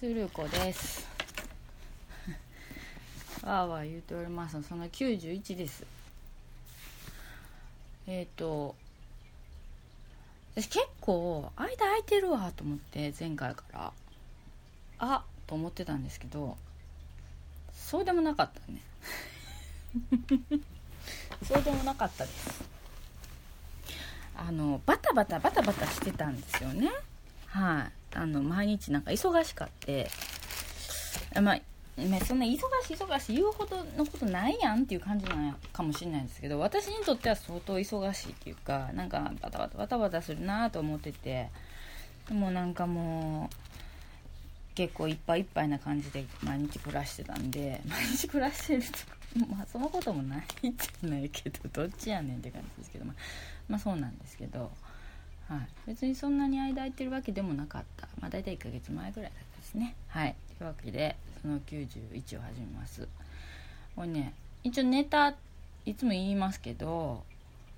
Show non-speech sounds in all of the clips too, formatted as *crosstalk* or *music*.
鶴子です。*laughs* わーわー言うておりますその91です。えっ、ー、と私結構間空いてるわと思って前回から。あと思ってたんですけどそうでもなかったね。*laughs* そうでもなかったです。あのバタバタバタバタしてたんですよね。はい。あの毎日なんか忙しかってまあそんな忙しい忙しい言うほどのことないやんっていう感じなのかもしれないんですけど私にとっては相当忙しいっていうかなんかバタバタバタバタするなと思っててでもなんかもう結構いっぱいいっぱいな感じで毎日暮らしてたんで毎日暮らしてるとまあそのこともないじゃないけどどっちやねんって感じですけどま、まあ、そうなんですけど。はい、別にそんなに間空いてるわけでもなかった、まあ、大体1ヶ月前ぐらいですね。はい。というわけでその91を始めます。これね一応ネタいつも言いますけど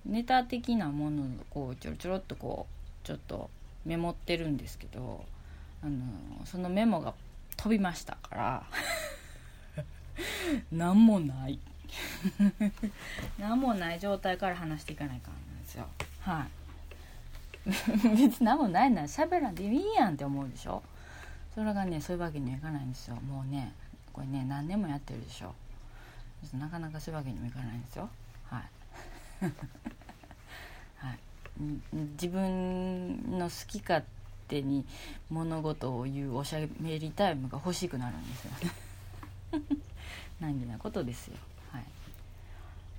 ネタ的なものをこうちょろちょろっとこうちょっとメモってるんですけどあのそのメモが飛びましたから *laughs* 何もない。*laughs* 何もない状態から話していかないからなんですよ。はい *laughs* 別に何もないなら喋らんでいいやんって思うでしょ？それがねそういうわけにはいかないんですよ。もうねこれね何年もやってるでしょ？なかなかそういうわけにもいかないんですよ。はい。*laughs* はい。自分の好き勝手に物事を言うおしゃべりタイムが欲しくなるんですよね。*laughs* 難儀なことですよ。はい。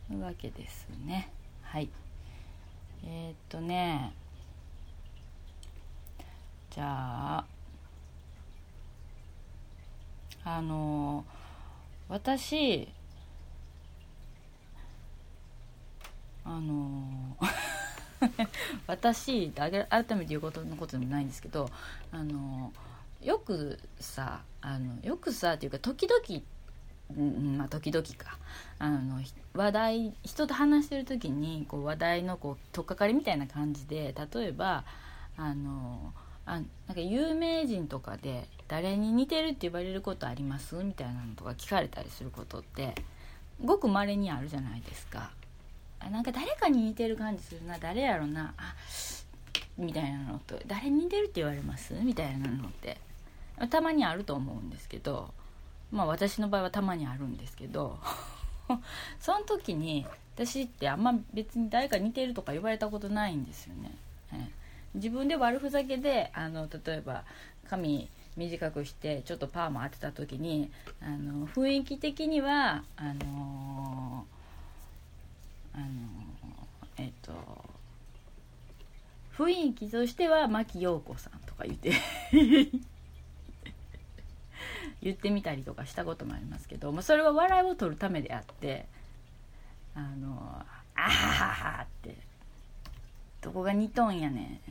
というわけですね。はい。えー、っとねじゃああの私あの *laughs* 私改めて言うことのことでもないんですけどあのよくさあのよくさっていうか時々うんまあ時々か。あの話題人と話してる時にこう話題のこう取っかかりみたいな感じで例えばあのあなんか有名人とかで誰に似てるって言われることあります？みたいなのとか聞かれたりすることってごくまれにあるじゃないですか。あなんか誰かに似てる感じするな誰やろなあみたいなのと誰に似てるって言われます？みたいなのってたまにあると思うんですけどまあ私の場合はたまにあるんですけど *laughs* その時に私ってあんま別に誰か似てるとか言われたことないんですよね。自分で悪ふざけであの例えば髪短くしてちょっとパーマ当てた時にあの雰囲気的にはあのあのえっと雰囲気としては牧陽子さんとか言って *laughs* 言ってみたりとかしたこともありますけど、まあ、それは笑いを取るためであってあのあはははってどこが似とんやね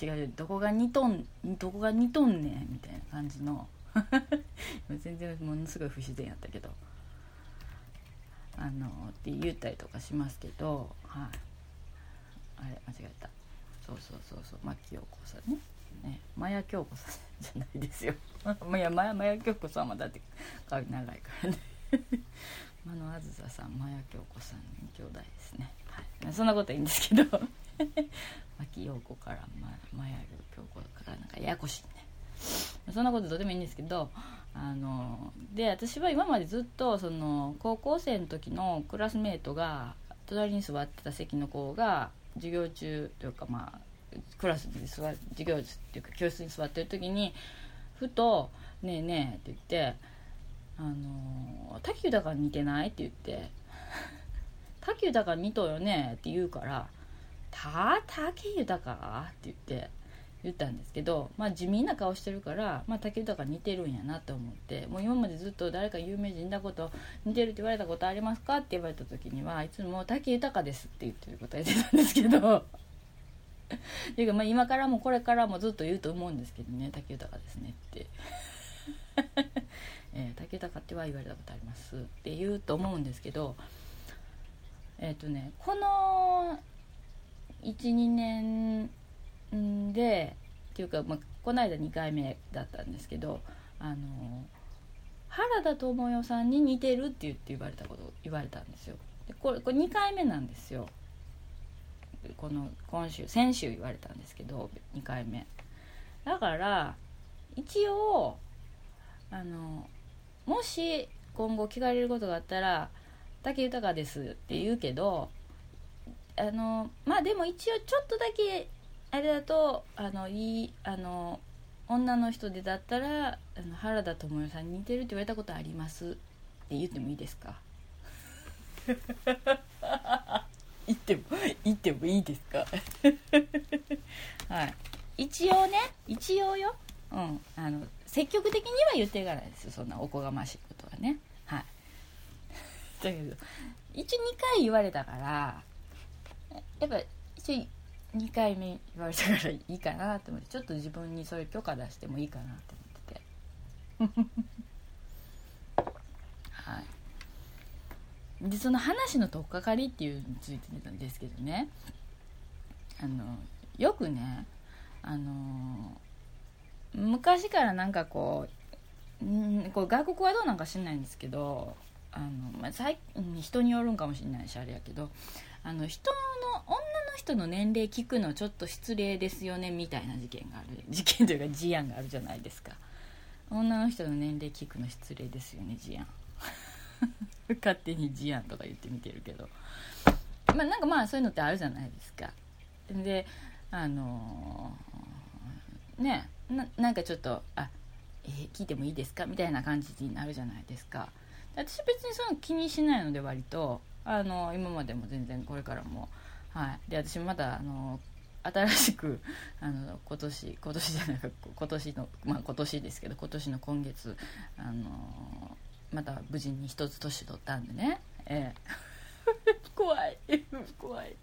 ん。違うどこが似とんどこが似とんねんみたいな感じの。*laughs* 全然ものすごい不自然やったけど。あのって言ったりとかしますけどはい。あれ間違えた。そうそうそうそう。牧陽子さんね。ね。マヤ京子さんじゃないですよ。*laughs* いやマヤマヤ京子さんはだって髪長いからね。*laughs* 間野あずささんマヤ京子さん兄弟ですね。はい。そんなことはいいんですけど。*laughs* 牧陽子から、ま、マヤ京子からなんかややこしいねそんなことどうでもいいんですけどあので私は今までずっとその高校生の時のクラスメートが隣に座ってた席の子が授業中というかまあクラスで座授業っていうか教室に座ってる時にふと「ねえねえ」って言って「あの滝豊似てない?」って言って「*laughs* 滝豊似とよね」って言うから「た竹豊って言って言ったんですけど、まあ、地味な顔してるから、まあ、竹豊似てるんやなと思ってもう今までずっと誰か有名人だこと似てるって言われたことありますか？って言われた時にはいつも「竹豊です」って言ってる答えてたんですけど。っ *laughs* ていうか、まあ、今からもこれからもずっと言うと思うんですけどね「竹豊ですね」って。*laughs* えー、竹豊っては言われたことありますって言うと思うんですけどえっ、ー、とねこの12年でっていうか、まあ、この間2回目だったんですけどあの原田知世さんに似てるって言って言われたこと言われたんですよ。でこれこれ2回目なんですよ。この今週先週言われたんですけど2回目。だから一応あのもし今後聞かれることがあったら「武豊です」って言うけどあのまあでも一応ちょっとだけあれだとあのいいあの女の人でだったらあの原田知世さんに似てるって言われたことあります。って言ってもいいですか？*laughs* 言っても言ってもいいですか？*laughs* はい。一応ね一応よ。うん。あの積極的には言っていかないですよそんなおこがましいことはね。はい。だけど一応2回言われたからやっぱ一応2回目言われたからいいかなと思ってちょっと自分にそういう許可出してもいいかなと思ってて。はい。でその話の取っかかりっていうについてたんですけどね。あのよくねあの昔からなんかこう,、ん、こう外国はどうなんか知んないんですけどあの、まあ、最人によるんかもしれないしあれやけどあの人の女の人の年齢聞くのちょっと失礼ですよねみたいな事件がある。*laughs* 事件というか事案があるじゃないですか。女の人の年齢聞くの失礼ですよね事案。*laughs* 勝手に事案とか言ってみてるけど。まあなんかまあそういうのってあるじゃないですか。であのー、ねななんかちょっと「あえー、聞いてもいいですか?」みたいな感じになるじゃないですか。私別にその気にしないので割と。あの今までも全然これからも。はい。で私またあの新しくあの今年今年じゃないか今年のまあ今年ですけど今年の今月あのまた無事に一つ年取ったんでね。ええ。*laughs* 怖い。*laughs* 怖い。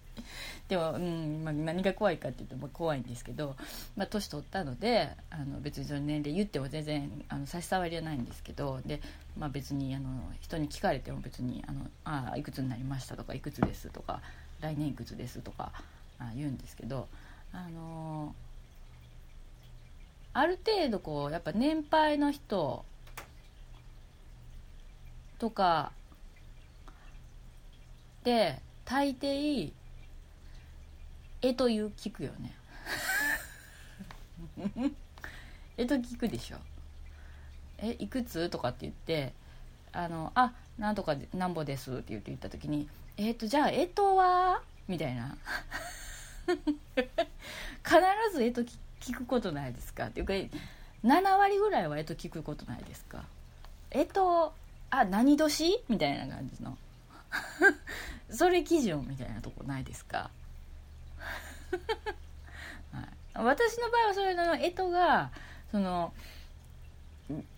でも、うんまあ、何が怖いかって言っても怖いんですけど、まあ、年取ったのであの別にその年齢言っても全然あの差し障りはないんですけどで、まあ、別にあの人に聞かれても別にあのあいくつになりましたとかいくつですとか来年いくつですとかあ言うんですけどあのある程度こうやっぱ年配の人とかで大抵えという聞くよね。*laughs* えと聞くでしょ。えいくつ？とかって言ってあのあなんとかなんぼですって言って言った時にえっ、ー、とじゃあえとは？みたいな。*laughs* 必ずえと聞くことないですか？っていうか7割ぐらいはえと聞くことないですか？えとあ何年？みたいな感じの。*laughs* それ基準みたいなとこないですか？*laughs* はい、私の場合はそれのの干支がその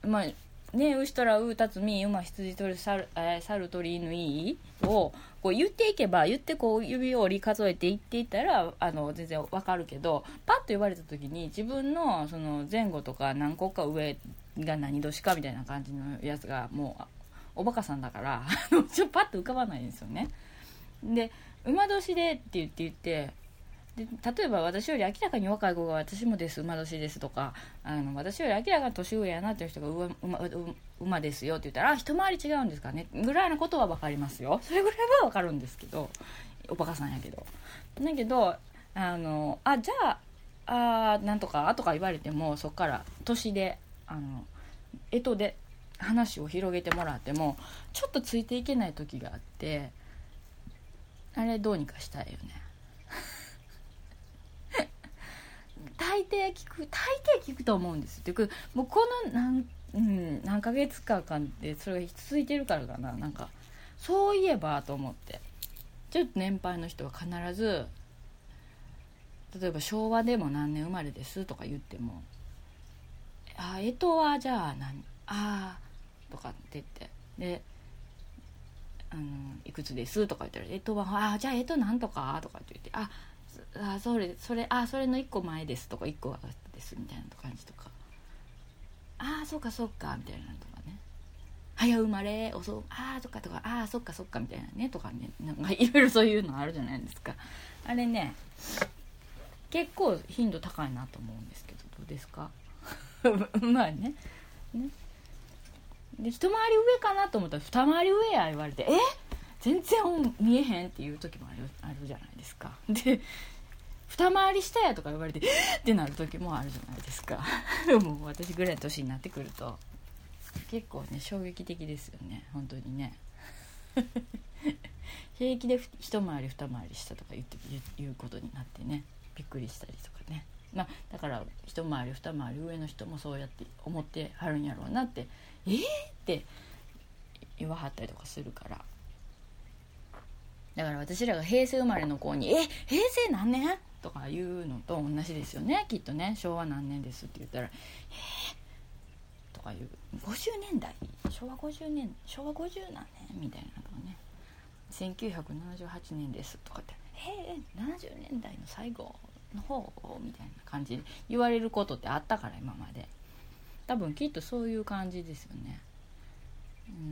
まあね牛とらうたつみ馬羊鳥猿え猿鳥犬いいをこう言っていけば言ってこう指折り数えていっていったらあの全然わかるけどパッと言われた時に自分のその前後とか何個か上が何年かみたいな感じのやつがもうおバカさんだからちょパッと浮かばないんですよね。で馬年でって言って言ってで例えば私より明らかに若い子が私もです馬年ですとかあの私より明らかに年上やなっていう人が馬馬馬ですよって言ったらあ一回り違うんですかね。ぐらいのことは分かりますよ。それぐらいは分かるんですけどおバカさんやけど。だけどあのあじゃああなんとかとか言われてもそっから年であの干支で話を広げてもらってもちょっとついていけない時があってあれどうにかしたいよね。*laughs* 大抵聞く大抵聞くと思うんですっていうもうこの何,、うん、何ヶ月か間でそれが続いてるからかな。なんかそういえばと思って。ちょっと年配の人は必ず例えば昭和でも何年生まれですとか言っても「あえとはじゃあ何ああ」とかって言って。であの「いくつです」とか言ったら「えっとはあじゃあえっとなんとか」とかって言って「ああそれそれあそれの1個前ですとか1個はですみたいな感じとか。ああそっかそっかみたいなとかね。早生まれ遅ああそっかとかああそっかそっかみたいなねとかね。なんかいろいろそういうのあるじゃないですか。あれね結構頻度高いなと思うんですけどどうですか？*laughs* まあね。ね。で一回り上かなと思ったら二回り上や言われてえ？全然見えへんっていう時もあるあるじゃないですか。で二回り下やとか言われてってなる時もあるじゃないですか。*laughs* もう私ぐらいの年になってくると結構ね衝撃的ですよね。本当にね。*laughs* 平気で一回り二回り下とか言って言うことになってね。びっくりしたりとかね。まあだから一回り二回り上の人もそうやって思ってはるんやろうなってえー、って言わはったりとかするから。だから私らが平成生まれの子に「え平成何年?」とか言うのと同じですよね。きっとね。昭和何年ですって言ったら「えー、とか言う。50年代？昭和50年？昭和50何年？みたいなのをね1978年ですとかって「えー、70年代の最後の方?」みたいな感じで言われることってあったから今まで。多分きっとそういう感じですよね。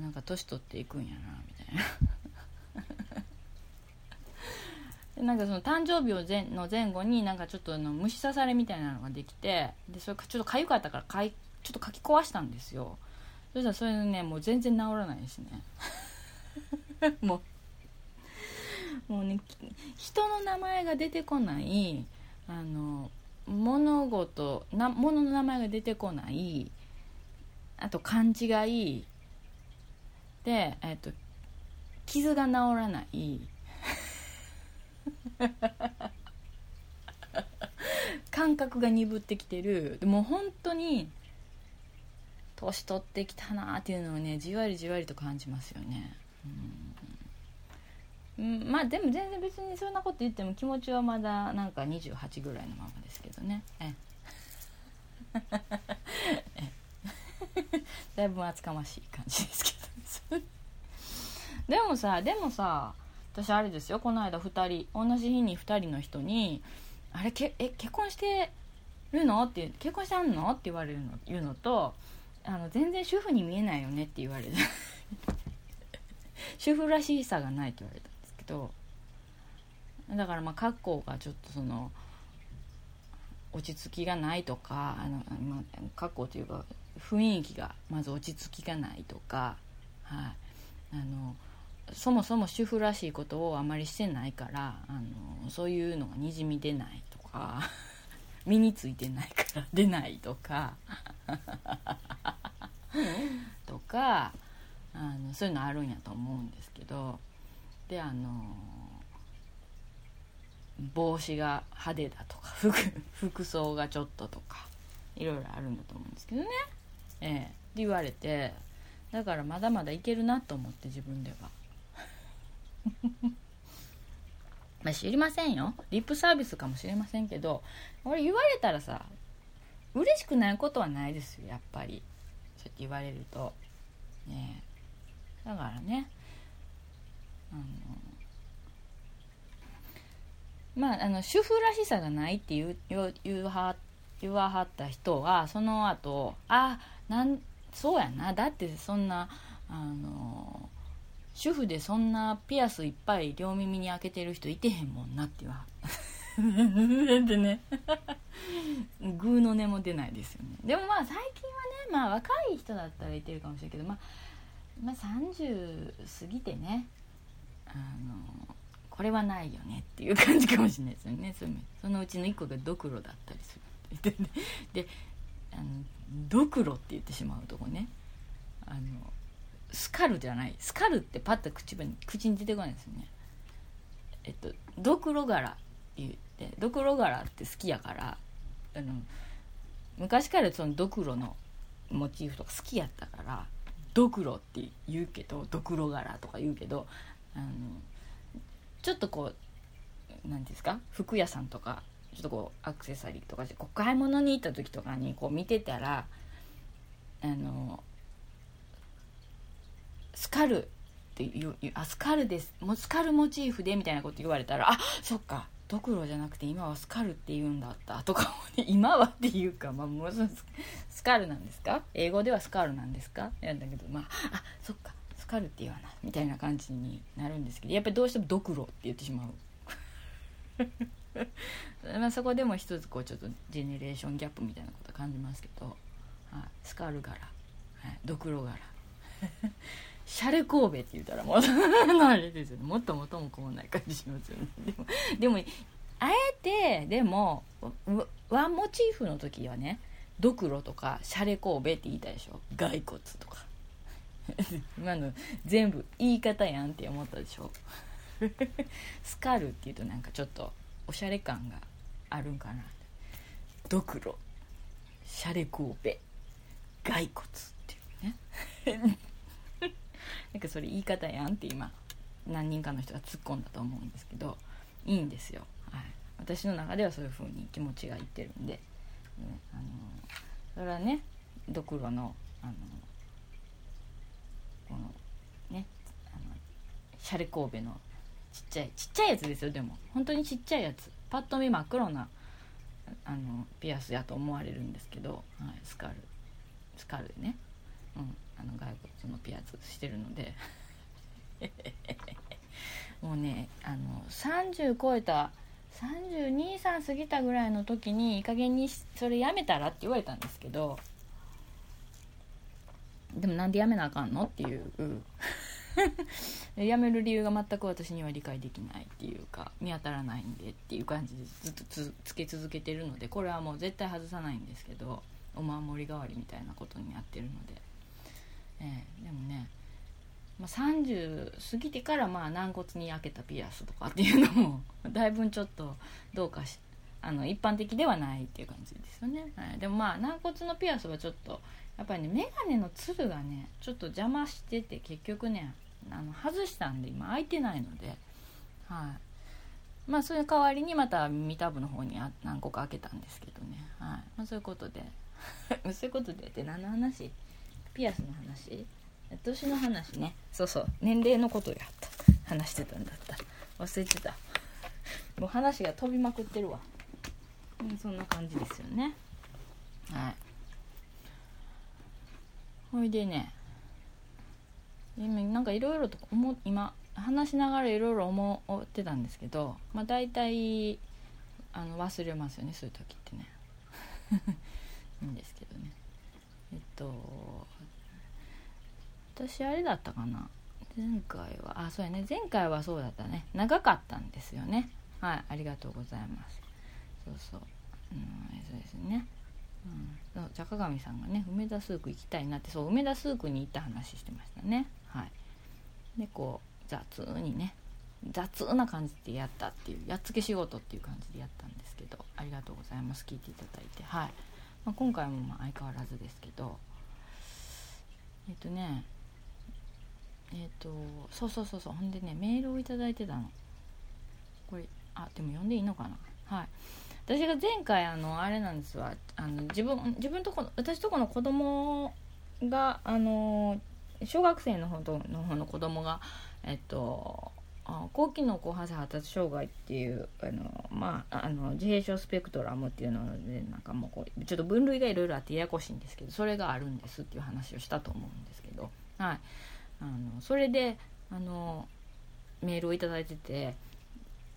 なんか年取っていくんやなみたいな。*laughs* なんかその誕生日を前の前後になんかちょっとあの虫刺されみたいなのができてでそれちょっと痒かったからかいちょっとかき壊したんですよ。そしたらそれねもう全然治らないですね。*laughs* もうもうね人の名前が出てこないあの物事な物の名前が出てこない。あと勘違いで、えっと、傷が治らない。*laughs* 感覚が鈍ってきてる。でも本当に年取ってきたなっていうのをねじわりじわりと感じますよね。うん、うんまあでも全然別にそんなこと言っても気持ちはまだなんか28ぐらいのままですけどね。え *laughs* だいぶ厚かましい感じですけどでもさでもさ私あれですよ。この間2人同じ日に2人の人に「あれけえ結婚してるの?」って「結婚してあんの?」って言われるの言うのとあの「全然主婦に見えないよね」って言われる。*laughs* 主婦らしさがないって言われた。どだからまあ格好がちょっとその落ち着きがないとかあの、まあ、格好というか雰囲気がまず落ち着きがないとかはい。あのそもそも主婦らしいことをあまりしてないからあのそういうのがにじみ出ないとか *laughs* 身についてないから出ないとかとかあのそういうのあるんやと思うんですけどであの帽子が派手だとか服 *laughs* 服装がちょっととかいろいろあるんだと思うんですけどね。ええ。って言われてだからまだまだいけるなと思って自分では。*laughs* まあ知りませんよ。リップサービスかもしれませんけど俺言われたらさ嬉しくないことはないですよやっぱり。そうやって言われると。ねだからね。あのまああの主婦らしさがないって言う言言は言わはった人はその後あなんそうやなだってそんなあの主婦でそんなピアスいっぱい両耳に開けてる人いてへんもんなっては *laughs* でねグーの音も出ないですよね。でもまあ最近はねまあ若い人だったらいてるかもしれないけど、まあ、まあ30過ぎてねあのこれはないよねっていう感じかもしれないですよね。*laughs* そのうちの1個がドクロだったりするであのドクロって言ってしまうとこね。あのスカルじゃない。スカルってパッと口に口に出てこないですよね。えっとドクロ柄って言ってドクロ柄って好きやからあの昔からそのドクロのモチーフとか好きやったからドクロって言うけどドクロ柄とか言うけどあのちょっとこう何ていうんですか？服屋さんとかちょっとこうアクセサリーとかでこう買い物に行った時とかにこう見てたらあのスカルっていうあスカルです。もスカルモチーフでみたいなこと言われたらあそっか。ドクロじゃなくて今はスカルって言うんだった。とか、今はっていうか、まあ、もうスカルなんですか？英語ではスカルなんですか？やんだけどまああそっか。カルって言わなみたいな感じになるんですけどやっぱりどうしてもドクロって言ってしまう。*laughs* まあそこでも一つこうちょっとジェネレーションギャップみたいなこと感じますけど、はい、スカル柄。はい、ドクロ柄。*laughs* シャレ神戸って言ったらもうあれですよねもっともともこうない感じしますよね。でもでもあえてでもワンモチーフの時はねドクロとかシャレ神戸って言いたいでしょ。骸骨とか。今の全部言い方やんって思ったでしょ。スカルっていうとなんかちょっとおしゃれ感があるんかな。ドクロ。シャレ神戸骸骨っていうね。*laughs* なんかそれ言い方やんって今何人かの人が突っ込んだと思うんですけどいいんですよ、はい、私の中ではそういう風に気持ちがいってるんで、うん、あのそれはねドクロのあのこのねあのシャレ神戸のちっちゃいちっちゃいやつですよでも。本当にちっちゃいやつ。パッと見真っ黒なあのピアスやと思われるんですけど、はい、スカルスカルでね、うん、あの骸骨のピアスしてるので。*laughs* もうねあの30超えた323過ぎたぐらいの時にいい加減にそれやめたらって言われたんですけどでもなんでやめなあかんの？っていう。*laughs* やめる理由が全く私には理解できないっていうか見当たらないんでっていう感じでずっとつけ続けてるのでこれはもう絶対外さないんですけどお守り代わりみたいなことになってるので、えー、でもね、まあ、30過ぎてからまあ軟骨に開けたピアスとかっていうのも *laughs* だいぶちょっとどうかしあの一般的ではないっていう感じですよね、はい、でもまあ軟骨のピアスはちょっとやっぱりね眼鏡のつるがねちょっと邪魔してて結局ねあの外したんで今開いてないのではい。まあそういう代わりにまた耳たぶの方にあ何個か開けたんですけどね。はい、まあ、そういうことで *laughs* そういうことでって何の話？ピアスの話？年の話ね。そうそう。年齢のことやった。話してたんだった。忘れてた。もう話が飛びまくってるわ。うんそんな感じですよね。はい。ほいでね。今なんかいろいろと思今話しながらいろいろ思ってたんですけどまあ大体あの忘れますよねそういう時ってね。*laughs* いいんですけどね。えっと私あれだったかな。前回はあそうやね。前回はそうだったね。長かったんですよね。はいありがとうございます。そうそう。うんそうですね。うん、坂上さんがね梅田スーク行きたいなってそう梅田スークに行った話してましたね。はい。でこう雑にね雑な感じでやったっていうやっつけ仕事っていう感じでやったんですけどありがとうございます。聞いていただいて。はい、まあ、今回もまあ相変わらずですけどえっ、とねえっ、とそうそうそうそう。ほんでねメールを頂いてたの。これあでも読んでいいのかな。はい。私が前回あのあれなんですわ。あの自分自分とこ私とこの子供があの小学生の方の方の子供がえっと高機能広範性発達障害っていうあの、まあ、あの自閉症スペクトラムっていうのでなんかもうこうちょっと分類がいろいろあってややこしいんですけどそれがあるんですっていう話をしたと思うんですけど、はい、あのそれであのメールを頂いてて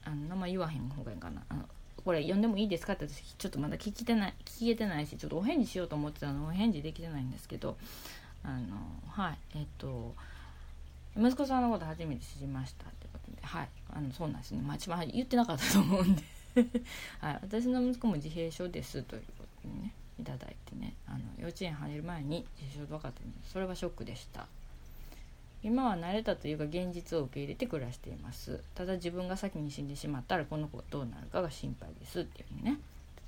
あの名前言わへん方がいいかな。あのこれ読んでもいいですかって私ちょっとまだ聞きてない聞けてないしちょっとお返事しようと思ってたのお返事できてないんですけどあのはいえっと息子さんのこと初めて知りましたってことではいあのそうなんですね、まあ、一番言ってなかったと思うんで。*laughs* はい、私の息子も自閉症ですということにねいただいてねあの幼稚園入る前に自閉症と分かってそれはショックでした。今は慣れたというか現実を受け入れて暮らしています。ただ自分が先に死んでしまったらこの子どうなるかが心配です。っていうふうにね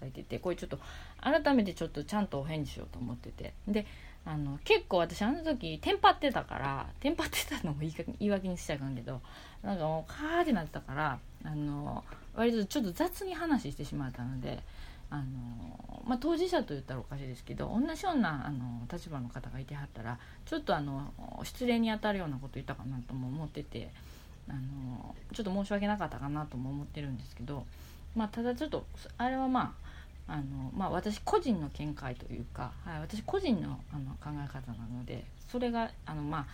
いててこれちょっと改めてちょっとちゃんとお返事しようと思ってて。であの結構私あの時テンパってたからテンパってたのも言い訳にしちゃいかんけどなんかもうカーってなってたからあの割とちょっと雑に話してしまったのであの、まあ、当事者と言ったらおかしいですけど同じようなあの立場の方がいてはったらちょっとあの失礼に当たるようなこと言ったかなとも思っててあのちょっと申し訳なかったかなとも思ってるんですけど、まあ、ただちょっとあれはまああの、まあ、私個人の見解というか、はい、私個人のあの考え方なのでそれがあの、まあ、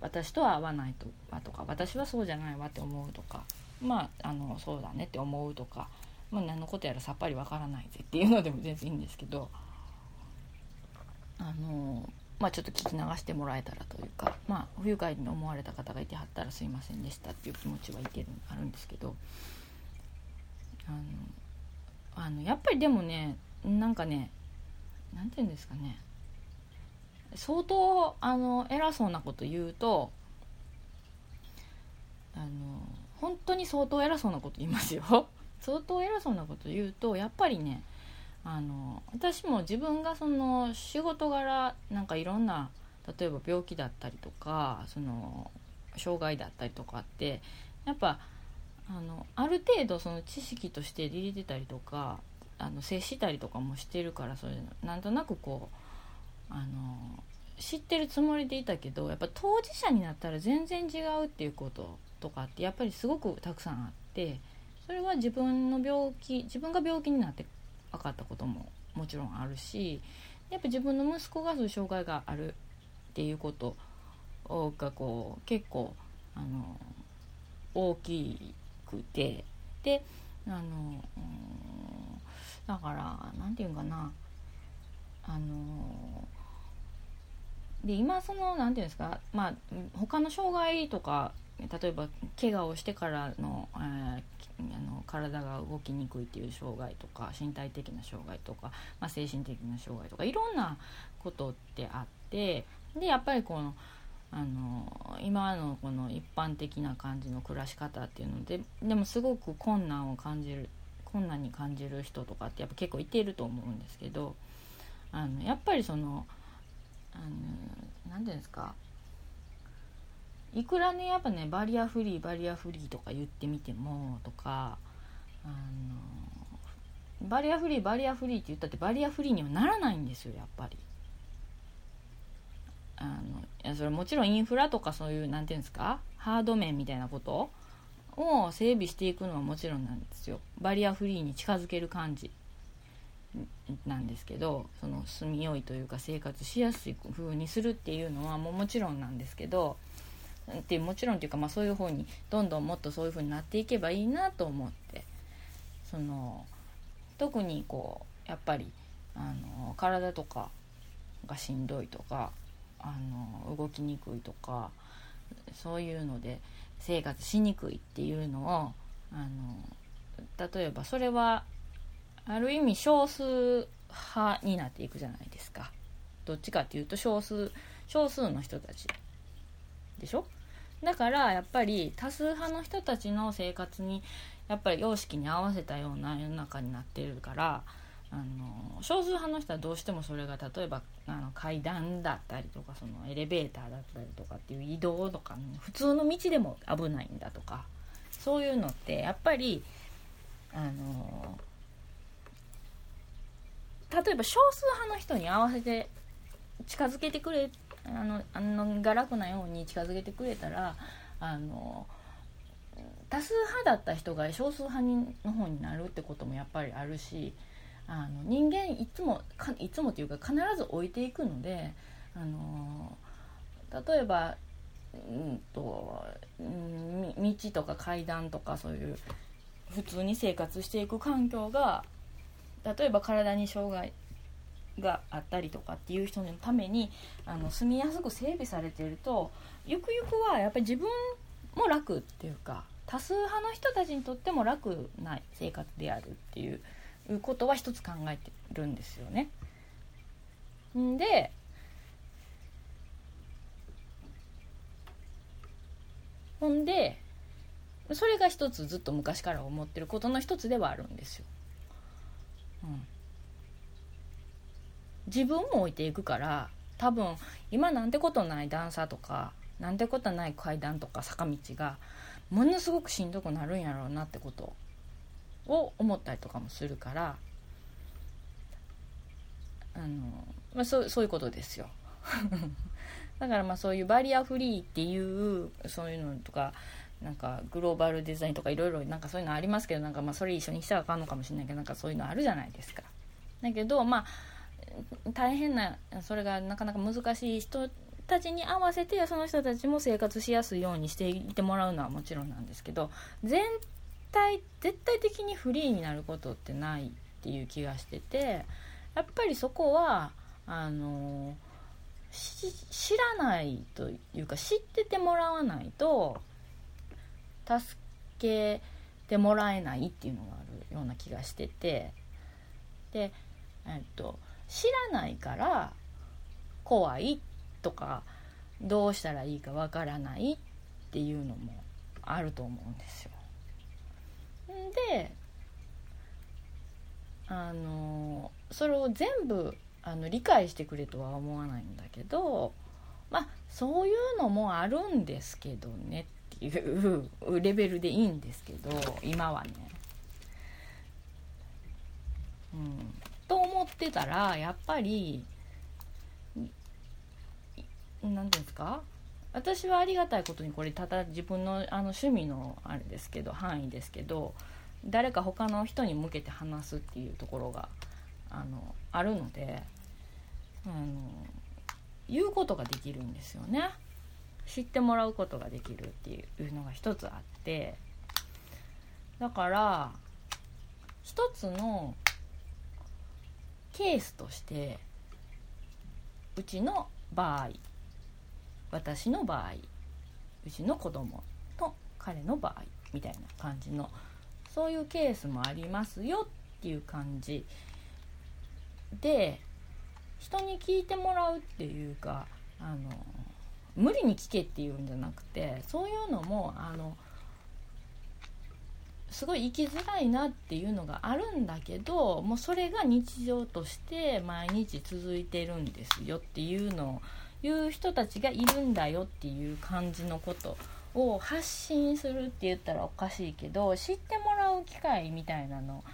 私とは合わないととか私はそうじゃないわって思うとかまああのそうだねって思うとかまあ、何のことやらさっぱりわからないぜっていうのでも全然いいんですけどあのまあ、ちょっと聞き流してもらえたらというか、まあ、不愉快に思われた方がいてはったらすいませんでしたっていう気持ちはいてるあるんですけどあのあのやっぱりでもねなんかね何て言うんですかね相当あの偉そうなこと言うとあの本当に相当偉そうなこと言いますよ。相当偉そうなこと言うとやっぱりねあの私も自分がその仕事柄なんかいろんな例えば病気だったりとかその障害だったりとかってやっぱあのある程度その知識として入れてたりとかあの接したりとかもしてるからそれなんとなくこうあの知ってるつもりでいたけどやっぱ当事者になったら全然違うっていうこととかってやっぱりすごくたくさんあってそれは自分の病気自分が病気になって分かったことももちろんあるしやっぱ自分の息子がそういう障害があるっていうことがこう結構あの大きくてであの、だから何て言うかなあので今その何て言うんですかまあ他の障害とか例えば怪我をしてからの,、えー、あの体が動きにくいっていう障害とか身体的な障害とか、まあ、精神的な障害とかいろんなことってあってでやっぱりこのあの今のこの一般的な感じの暮らし方っていうのででもすごく困難を感じる困難に感じる人とかってやっぱ結構いてると思うんですけどあのやっぱりその何て言うんですかいくらねやっぱねバリアフリーバリアフリーとか言ってみてもとかあのバリアフリーバリアフリーって言ったってバリアフリーにはならないんですよやっぱり。あのいやそれもちろんインフラとかそういう何て言うんですかハード面みたいなことを整備していくのはもちろんなんですよバリアフリーに近づける感じなんですけどその住みよいというか生活しやすい風にするっていうのはもうもちろんなんですけどってもちろんっていうか、まあ、そういう方にどんどんもっとそういう風になっていけばいいなと思って。その特にこうやっぱりあの体とかがしんどいとかあの動きにくいとかそういうので生活しにくいっていうのをあの例えばそれはある意味少数派になっていくじゃないですか。どっちかっていうと少数少数の人たちでしょ？だからやっぱり多数派の人たちの生活にやっぱり様式に合わせたような世の中になってるからあの少数派の人はどうしてもそれが例えばあの階段だったりとかそのエレベーターだったりとかっていう移動とか、普通の道でも危ないんだとかそういうのってやっぱりあの例えば少数派の人に合わせて近づけてくれあのあのが楽なように近づけてくれたらあの多数派だった人が少数派にの方になるってこともやっぱりあるしあの人間いつもかいつもというか必ず置いていくのであの例えば、うんと、道とか階段とかそういう普通に生活していく環境が例えば体に障害があったりとかっていう人のためにあの住みやすく整備されているとゆくゆくはやっぱり自分も楽っていうか多数派の人たちにとっても楽な生活であるっていうことは一つ考えてるんですよね。んでほんでそれが一つずっと昔から思ってることの一つではあるんですよ。うん、自分も置いていくから多分今なんてことない段差とかなんてことない階段とか坂道がものすごくしんどくなるんやろうなってことを思ったりとかもするからあの、まあ、そうそういうことですよ *laughs* だからまあそういうバリアフリーっていうそういうのとかなんかグローバルデザインとかいろいろなんかそういうのありますけどなんかまあそれ一緒にしたらあかんのかもしれないけどなんかそういうのあるじゃないですか。だけどまあ大変なそれがなかなか難しい人たちに合わせてその人たちも生活しやすいようにしていってもらうのはもちろんなんですけど全体絶対的にフリーになることってないっていう気がしててやっぱりそこはあの知らないというか知っててもらわないと助けてもらえないっていうのがあるような気がしててで、えっと、知らないから怖いとかどうしたらいいかわからないっていうのもあると思うんですよ。であのそれを全部あの理解してくれとは思わないんだけどまあそういうのもあるんですけどねっていう *laughs* レベルでいいんですけど今はね。うん、と思ってたらやっぱり何て言うんですか？私はありがたいことにこれただ自分のあの趣味のあれですけど範囲ですけど誰か他の人に向けて話すっていうところがあのあるのであの言うことができるんですよね。知ってもらうことができるっていうのが一つあって。だから一つのケースとしてうちの場合私の場合うちの子供と彼の場合みたいな感じのそういうケースもありますよっていう感じで人に聞いてもらうっていうかあの無理に聞けっていうんじゃなくてそういうのもあのすごい生きづらいなっていうのがあるんだけどもうそれが日常として毎日続いてるんですよっていうのを言う人たちがいるんだよっていう感じのことを発信するって言ったらおかしいけど知ってもらう機会みたいなの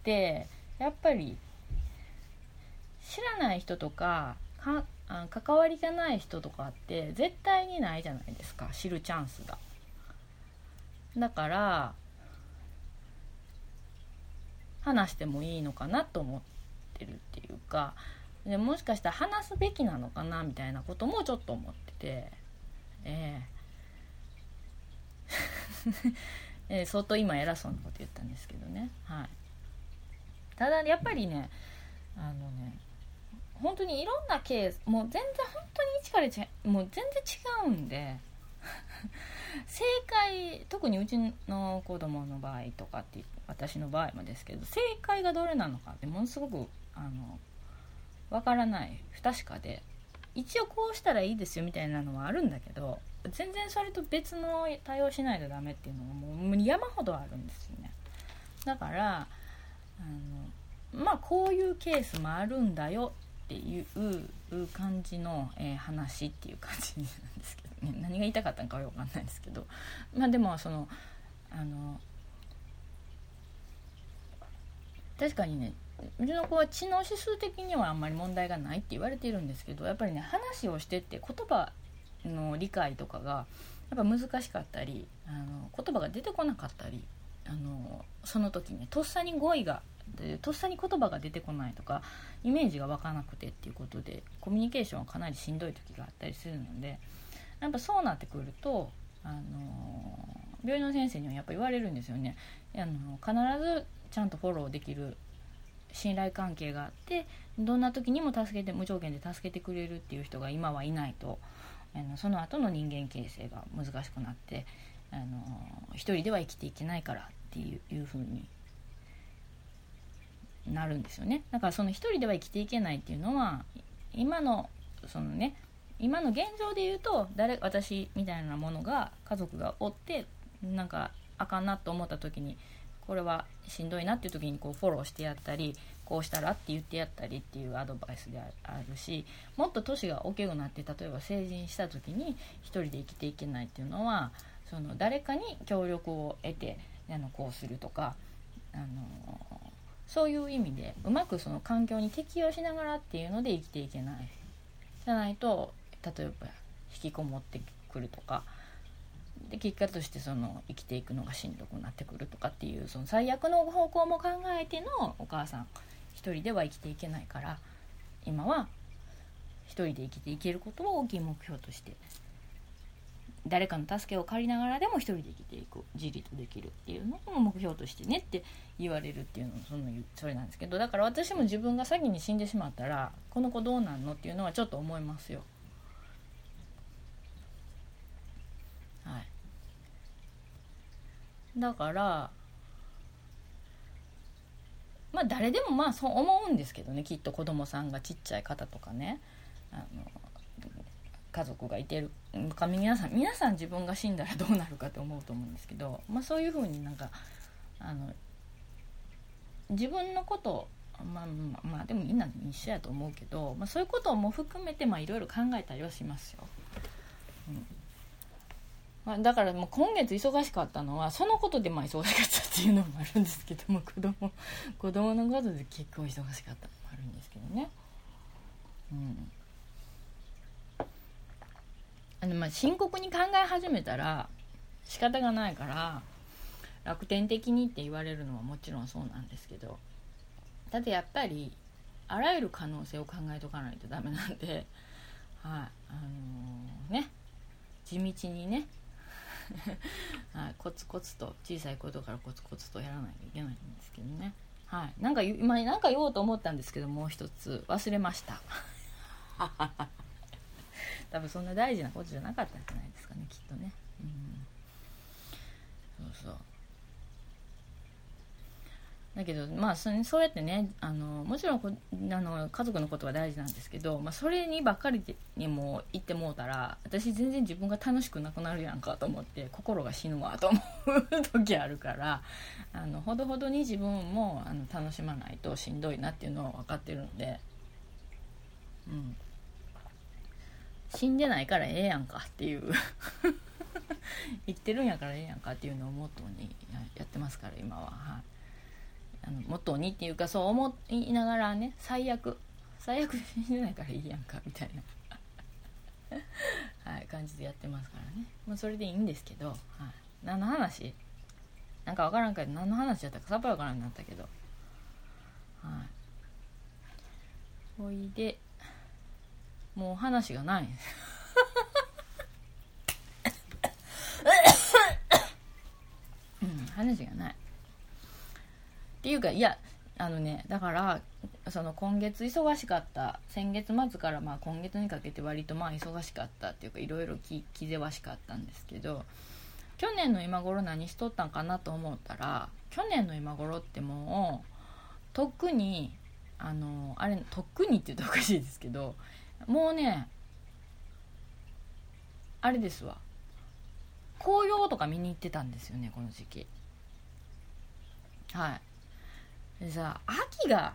ってやっぱり知らない人とかか関わりがない人とかって絶対にないじゃないですか知るチャンスが。だから話してもいいのかなと思ってるっていうかでもしかしたら話すべきなのかなみたいなこともちょっと思っててえーえー、*laughs* 相当今偉そうなこと言ったんですけどね。はい。ただやっぱりねあのね本当にいろんなケースもう全然本当に一からちもう全然違うんで *laughs* 正解特にうちの子供の場合とかって私の場合もですけど正解がどれなのかってものすごくあの分からない不確かで一応こうしたらいいですよみたいなのはあるんだけど全然それと別の対応しないとダメっていうのがもう山ほどあるんですよね。だからあのまあこういうケースもあるんだよっていう感じの、えー、話っていう感じなんですけどね。何が言いたかったのかは分かんないですけど。まあでもそのあの確かにねうちの子は知能指数的にはあんまり問題がないって言われているんですけどやっぱりね話をしてって言葉の理解とかがやっぱ難しかったりあの言葉が出てこなかったりあのその時ねとっさに語彙がとっさに言葉が出てこないとかイメージが湧かなくてっていうことでコミュニケーションはかなりしんどい時があったりするのでやっぱそうなってくるとあの病院の先生にはやっぱ言われるんですよね。あの必ずちゃんとフォローできる信頼関係があってどんな時にも助けて無条件で助けてくれるっていう人が今はいないと。あのその後の人間形成が難しくなってあの一人では生きていけないからっていういう風になるんですよね。だからその一人では生きていけないっていうのは今のそのね今の現状で言うと誰私みたいなものが家族がおってなんかあかんなと思った時にこれはしんどいなっていう時にこうフォローしてやったりこうしたらって言ってやったりっていうアドバイスであるしもっと年が大きくなって例えば成人した時に1人で生きていけないっていうのはその誰かに協力を得てあのこうするとかあのそういう意味でうまくその環境に適応しながらっていうので生きていけない。じゃないと例えば引きこもってくるとかで結果としてその生きていくのがしんどくなってくるとかっていうその最悪の方向も考えてのお母さん一人では生きていけないから今は一人で生きていけることを大きい目標として誰かの助けを借りながらでも一人で生きていく自立できるっていうのを目標としてねって言われるっていうのそのそれなんですけどだから私も自分が先に死んでしまったらこの子どうなんのっていうのはちょっと思いますよ。だからまあ誰でもまあそう思うんですけどねきっと子供さんがちっちゃい方とかねあの家族がいてるか皆さん皆さん自分が死んだらどうなるかと思うと思うんですけど、まあ、そういうふうになんかあの自分のことまあまあ、まあ、でもみんな一緒やと思うけど、まあ、そういうことも含めていろいろ考えたりはしますよ。うんまあ、だからもう今月忙しかったのはそのことでまあ忙しかったっていうのもあるんですけども子供 *laughs* 子供のことで結構忙しかったのもあるんですけどね。うん。あのまあ深刻に考え始めたら仕方がないから楽天的にって言われるのはもちろんそうなんですけどだってやっぱりあらゆる可能性を考えとかないとダメなんで、はい。あのー、ね。地道にね。はい、コツコツと小さいことからコツコツとやらないといけないんですけどね。はい。なんか今なんか言おうと思ったんですけどもう一つ。忘れました。*laughs* 多分そんな大事なことじゃなかったんじゃないですかねきっとね。うん。そうそうだけどまあそうやってねあのもちろんこあの家族のことは大事なんですけど、まあ、それにばっかりにも言ってもうたら私全然自分が楽しくなくなるやんかと思って心が死ぬわと思う時あるからあのほどほどに自分もあの楽しまないとしんどいなっていうのは分かってるので、うん、死んでないからええやんかっていう。*laughs* 言ってるんやからええやんかっていうのをモットーにやってますから今は。はい。あの元にっていうかそう思いながらね最悪。最悪死んでないからいいやんかみたいな。はい感じでやってますからね。まあそれでいいんですけど、はい、何の話？なんか分からんけど何の話だったかさっぱり分からんなったけど。はい。ほいでもう話がない。うん話がない。っていうかいやあのねだからその今月忙しかった先月末からまあ今月にかけて割とまあ忙しかったっていうかいろいろ気気ぜわしかったんですけど去年の今頃何しとったんかなと思ったら去年の今頃ってもうとっくにあのあれとっくにって言うとおかしいですけどもうねあれですわ。紅葉とか見に行ってたんですよねこの時期。はい。でさ秋が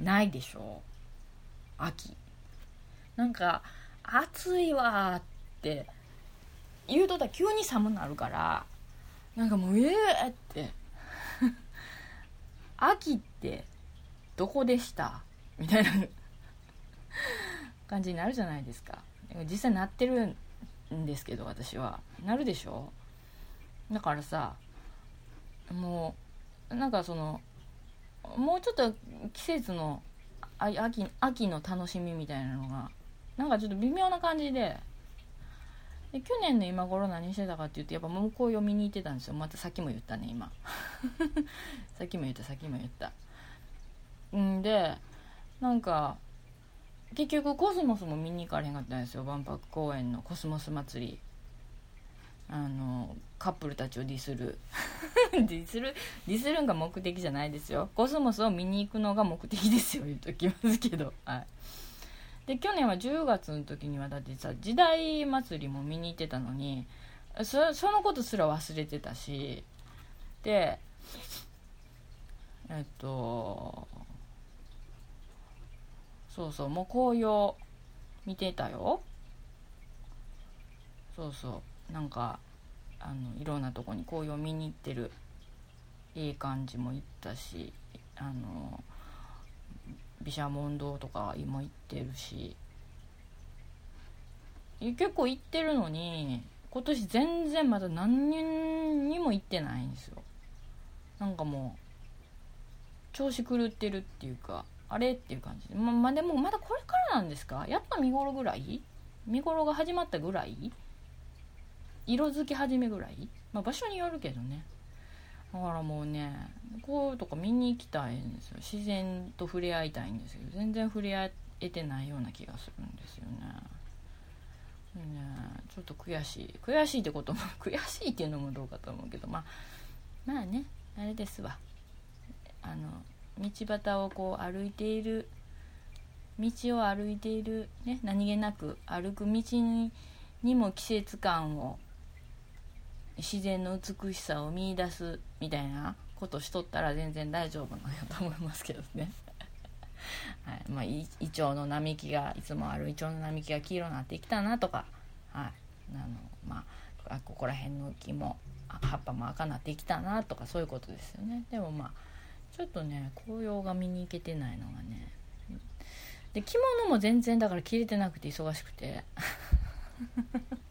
ないでしょ？秋。なんか暑いわって言うとったら急に寒くなるからなんかもうええー、って。*laughs* 秋ってどこでした？みたいな感じになるじゃないですか。実際なってるんですけど私は。なるでしょ？だからさもうなんかそのもうちょっと季節の秋秋の楽しみみたいなのがなんかちょっと微妙な感じでで去年の今頃何してたかって言ってやっぱもう紅葉見に行ってたんですよ。またさっきも言ったね今。*laughs* さっきも言ったさっきも言った。んでなんか結局コスモスも見に行かれへんかったんですよ。万博公園のコスモス祭り。あのカップルたちをディスる。*laughs* ディスる？ディスるんが目的じゃないですよ。コスモスを見に行くのが目的ですよ。言うときますけど。はい。で去年は10月の時にはだってさ時代祭りも見に行ってたのにそそのことすら忘れてたし。でえっとそうそうもう紅葉見てたよ。そうそう。なんかあのいろんなとこに紅葉見に行ってるいい感じも行ったしあの毘沙門堂とかも行ってるし。結構行ってるのに今年全然まだ何人にも行ってないんですよ。なんかもう調子狂ってるっていうかあれっていう感じ。でままあでもまだこれからなんですか？やっぱ見頃ぐらい？見頃が始まったぐらい？色づき始めぐらい、まあ、場所によるけどね。だからもうねこうとこ見に行きたいんですよ。自然と触れ合いたいんですけど全然触れ合えてないような気がするんですよね。ねちょっと悔しい。悔しいってことも *laughs* 悔しいっていうのもどうかと思うけどまあまあねあれですわ。あの道端をこう歩いている道を歩いている、ね、何気なく歩く道ににも季節感を自然の美しさを見いだすみたいなことしとったら全然大丈夫なんやと思いますけどね。*laughs* はい。まあ、イチョウの並木がいつもあるイチョウの並木が黄色になってきたなとか、はい。あのまあ、ここら辺の木も葉っぱも赤になってきたなとかそういうことですよね。でもまあちょっとね紅葉が見に行けてないのがね。で着物も全然だから着れてなくて忙しくて。*laughs*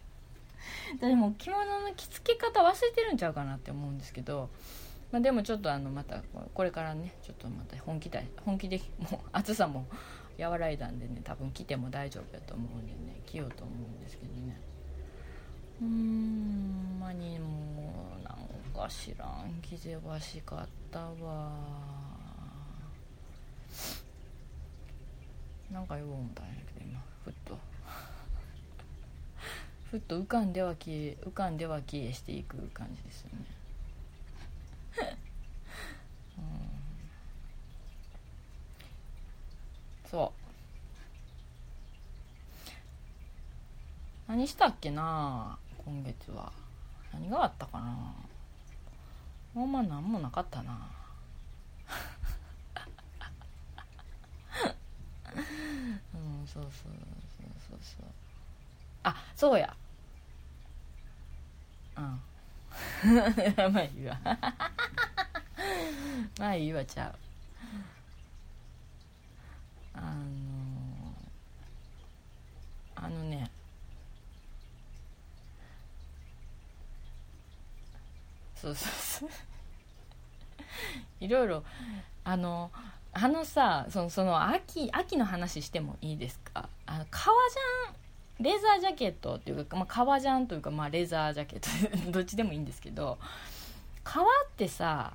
*laughs* でも着物の着付け方忘れてるんちゃうかなって思うんですけど、まあ、でもちょっとあのまたこれからねちょっとまた本気だ本気で *laughs* もう暑さも和らいだんでね多分着ても大丈夫やと思うんでね着ようと思うんですけどね。うーんまにもうなんか知らん着ぜわしかったわ。なんか言おう思ったんやけど今ふっと。ふっと浮かんでは消え浮かんでは消えしていく感じですよね。*laughs* うん。そう。何したっけな今月は。何があったかな。ほんま何もなかったな。*laughs* うんそうそうそうそうそう。あそうや。うん。*laughs* まあいいわ。*laughs* まあいいわちゃう。あのあのね。そうそうそう。*laughs* いろいろあのあのさそのその秋秋の話してもいいですか？あの革ジャンレザージャケットっていうか、まあ、革ジャンというか、まあ、レザージャケット。*laughs* どっちでもいいんですけど革ってさ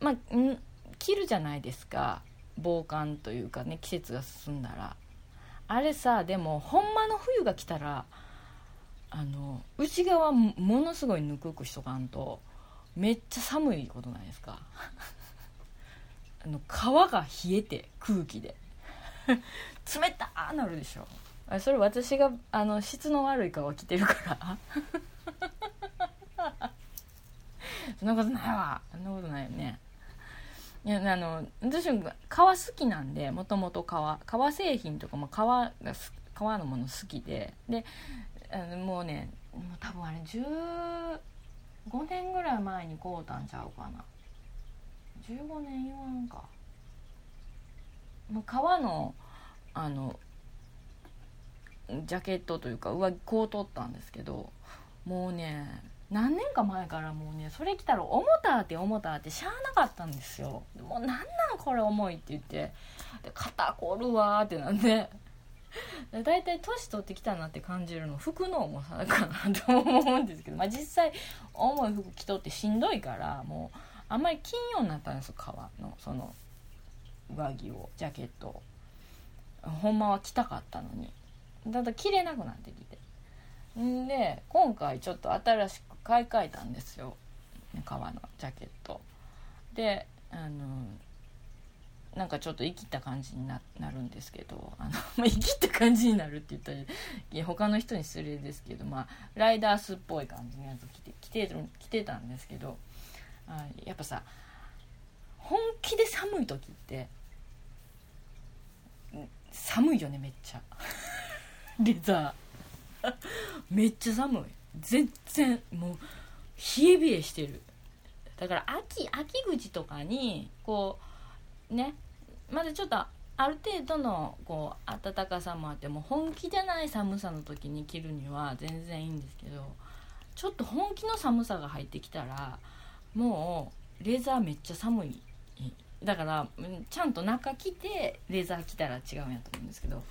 まあん着るじゃないですか。防寒というかね季節が進んだら。あれさでもほんまの冬が来たらあの内側ものすごいぬくくしとかんとめっちゃ寒いことないですか。*laughs* あの皮が冷えて空気で。冷たーなるでしょ。あそれ私があの質の悪い皮着てるから。*laughs* そんなことないわ。そんなことないよね。いやあの私も皮好きなんでもともと皮。革製品とかも皮が革のもの好きで。であのもうねもう多分あれ15年ぐらい前に買うたんちゃうかな。15年言わんか。もう革のあのジャケットというか上着こう取ったんですけどもうね何年か前からもうねそれ着たら重たって重たってしゃあなかったんですよ。もうなんなんこれ重いって言ってで肩凝るわってなんで。大体年取ってきたなって感じるの服の重さかなと思うんですけど、まあ、実際重い服着とってしんどいからもうあんまり着んようになったんですよ革のその上着をジャケットを。ほんまは着たかったのに。だんだん着れなくなってきて。んで今回ちょっと新しく買い替えたんですよ。革のジャケット。であのなんかちょっと生きった感じになるんですけど。あの、*laughs* まあ、生きった感じになるって言ったら他の人に失礼ですけど、まあ、ライダースっぽい感じのやつ着て着て着てたんですけど。あやっぱさ本気で寒い時って寒いよねめっちゃ。*laughs* レザー。*laughs* めっちゃ寒い。全然もう冷え冷えしてる。だから秋秋口とかにこうねまだちょっとある程度のこう暖かさもあっても本気じゃない寒さの時に着るには全然いいんですけどちょっと本気の寒さが入ってきたらもうレザーめっちゃ寒い。だからちゃんと中着てレザー着たら違うんやと思うんですけど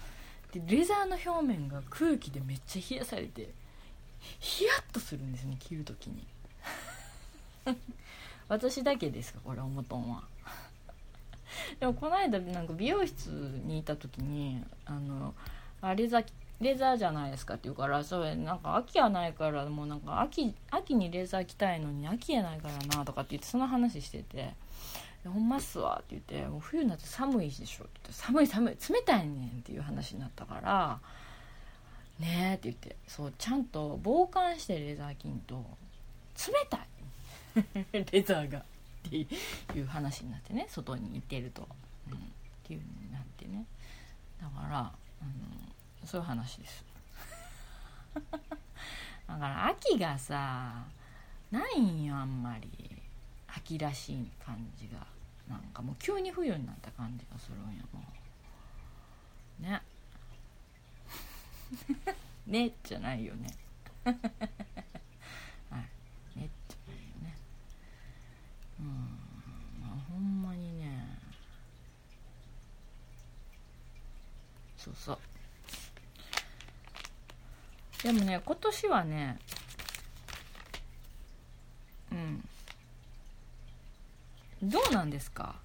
でレザーの表面が空気でめっちゃ冷やされてヒヤッとするんですね着る時に。*laughs* 私だけですかこれおもとんは。でもこの間なんか美容室にいた時にあのあレザーレザーじゃないですかって言うからそれなんか秋やないからもうなんか秋秋にレザー着たいのに秋やないからなとかって言ってその話してて「ほんまっすわ」って言って「もう冬になって寒いでしょ」って言って「寒い寒い冷たいねん」っていう話になったから「ねえ」って言ってそうちゃんと防寒してレザー着んと冷たい *laughs* レザーがっていう話になってね外に行ってると、うん、っていうになってね。だからあのそういう話です。*laughs* だから秋がさないんよあんまり。秋らしい感じが。なんかもう急に冬になった感じがするんやもう。ね。*laughs* ねじゃないよね。*laughs* はい。ねじゃないよね。うん。まあほんまにね。そうそう。でもね今年はねうんどうなんですか？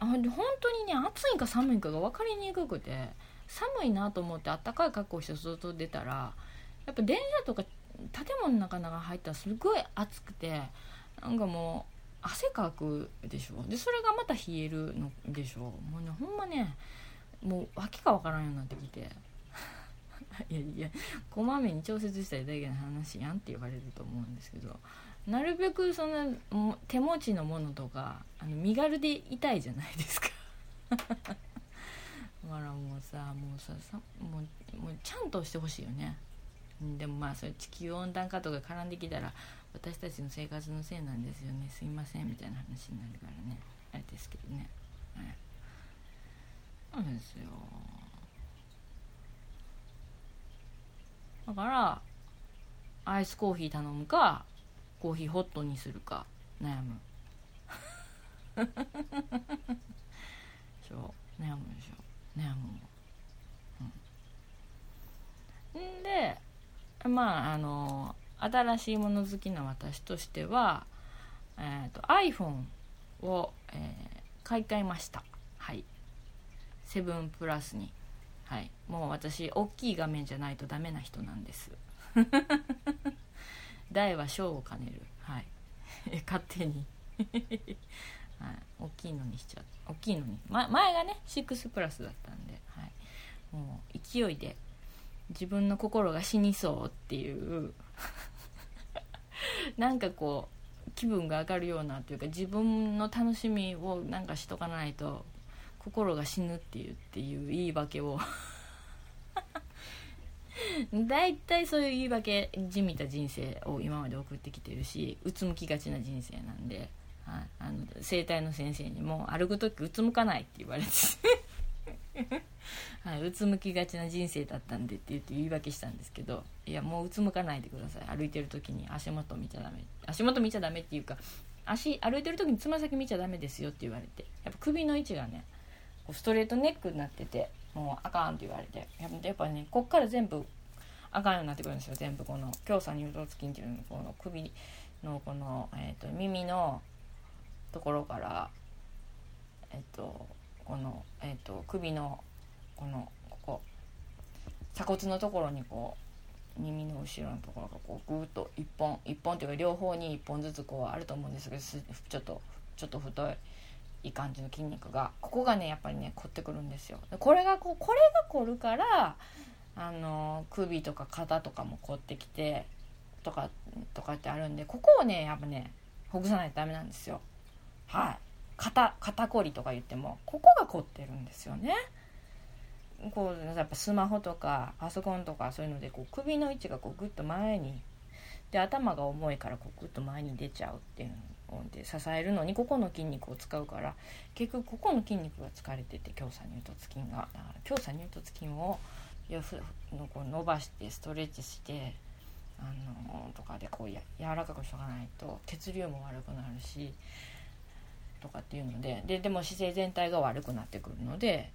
あ本当にね暑いか寒いかが分かりにくくて寒いなと思ってあったかい格好して外出たらやっぱ電車とか建物の中に入ったらすごい暑くてなんかもう汗かくでしょ？でそれがまた冷えるのでしょ？もうねほんまねもう訳か分からんようになってきて。*laughs* いやいやこまめに調節したいだけの話やんって言われると思うんですけど。なるべくそんな手持ちのものとかあの身軽でいたいじゃないですか。*laughs* だからもうさもうささもうもうちゃんとしてほしいよね。でもまあそれ地球温暖化とか絡んできたら私たちの生活のせいなんですよね。すいませんみたいな話になるからね。あれですけどね。はい。そうですよ。だからアイスコーヒー頼むかコーヒーホットにするか悩む。そう。悩むでしょ。悩む。うん。でまああの新しいもの好きな私としては、えーと、iPhone を、えー、買い替えました。はい。7プラスに。はい。もう私大きい画面じゃないとダメな人なんです。大は小を兼ねる。はい。*laughs* 勝手に。*laughs* はい、大きいのにしちゃう。大きいのに、ま、前がね6プラスだったんで、はい、もう勢いで自分の心が死にそうっていう。*laughs* なんかこう気分が上がるようなというか自分の楽しみをなんかしとかないと心が死ぬっていうっていう言い訳を。*laughs* 大体そういう言い訳じみた人生を今まで送ってきてるしうつむきがちな人生なんで、はい、あの整体の先生にも歩く時うつむかないって言われて *laughs* はい、うつむきがちな人生だったんでって言って言い訳したんですけどいやもううつむかないでください。歩いてる時に足元見ちゃダメ。足元見ちゃダメっていうか足歩いてる時につま先見ちゃダメですよって言われて。やっぱ首の位置がねストレートネックになっててもうあかんって言われて。やっぱねこっから全部あかんようになってくるんですよ全部この強鎖乳突筋っていうのこの首のこの、えーと、耳のところからえっ、ー、とこの、えーと、首のこのここ鎖骨のところにこう耳の後ろのところがこうぐーっと1本1本っていうか両方に1本ずつこうあると思うんですけどちょっとちょっと太いいい感じの筋肉がここがねやっぱりね凝ってくるんですよ。これがこうこれが凝るからあの首とか肩とかも凝ってきてとかとかってあるんでここをねやっぱねほぐさないとダメなんですよ。はい。肩肩こりとか言ってもここが凝ってるんですよね。こうやっぱスマホとかパソコンとかそういうのでこう首の位置がこうグッと前にで頭が重いからこうグッと前に出ちゃうっていうので支えるのにここの筋肉を使うから結局ここの筋肉が疲れてて強鎖乳突筋がだから強鎖乳突筋をのこう伸ばしてストレッチしてあのとかでこうや柔らかくしとかないと血流も悪くなるしとかっていうのでででも姿勢全体が悪くなってくるので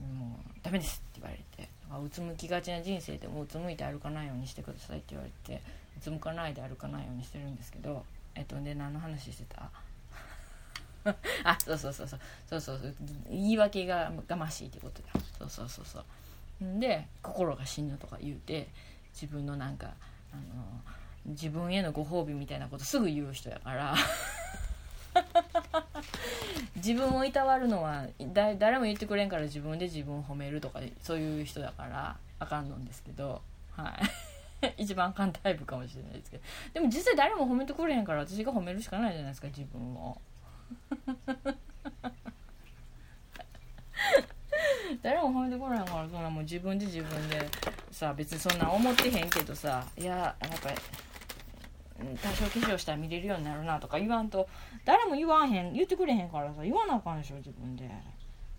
もうダメですって言われてうつむきがちな人生でもうつむいて歩かないようにしてくださいって言われてうつむかないで歩かないようにしてるんですけどえっとで何の話してた？*laughs* あそうそうそうそう。そうそうそう。言い訳ががましいってことだ。そうそうそうそう。で心が死ぬとか言うて自分のなんかあの自分へのご褒美みたいなことすぐ言う人やから。*laughs* 自分をいたわるのはだ誰も言ってくれんから自分で自分を褒めるとかそういう人だからあかんのんですけど。はい。*laughs* 一番あかんタイプかもしれないですけど。でも実際誰も褒めてくれへんから私が褒めるしかないじゃないですか自分を。誰も褒めてこないからそんなもう自分で自分でさ別にそんな思ってへんけどさいややっぱり多少化粧したら見れるようになるなとか言わんと誰も言わへん言ってくれへんからさ言わなあかんでしょ自分で。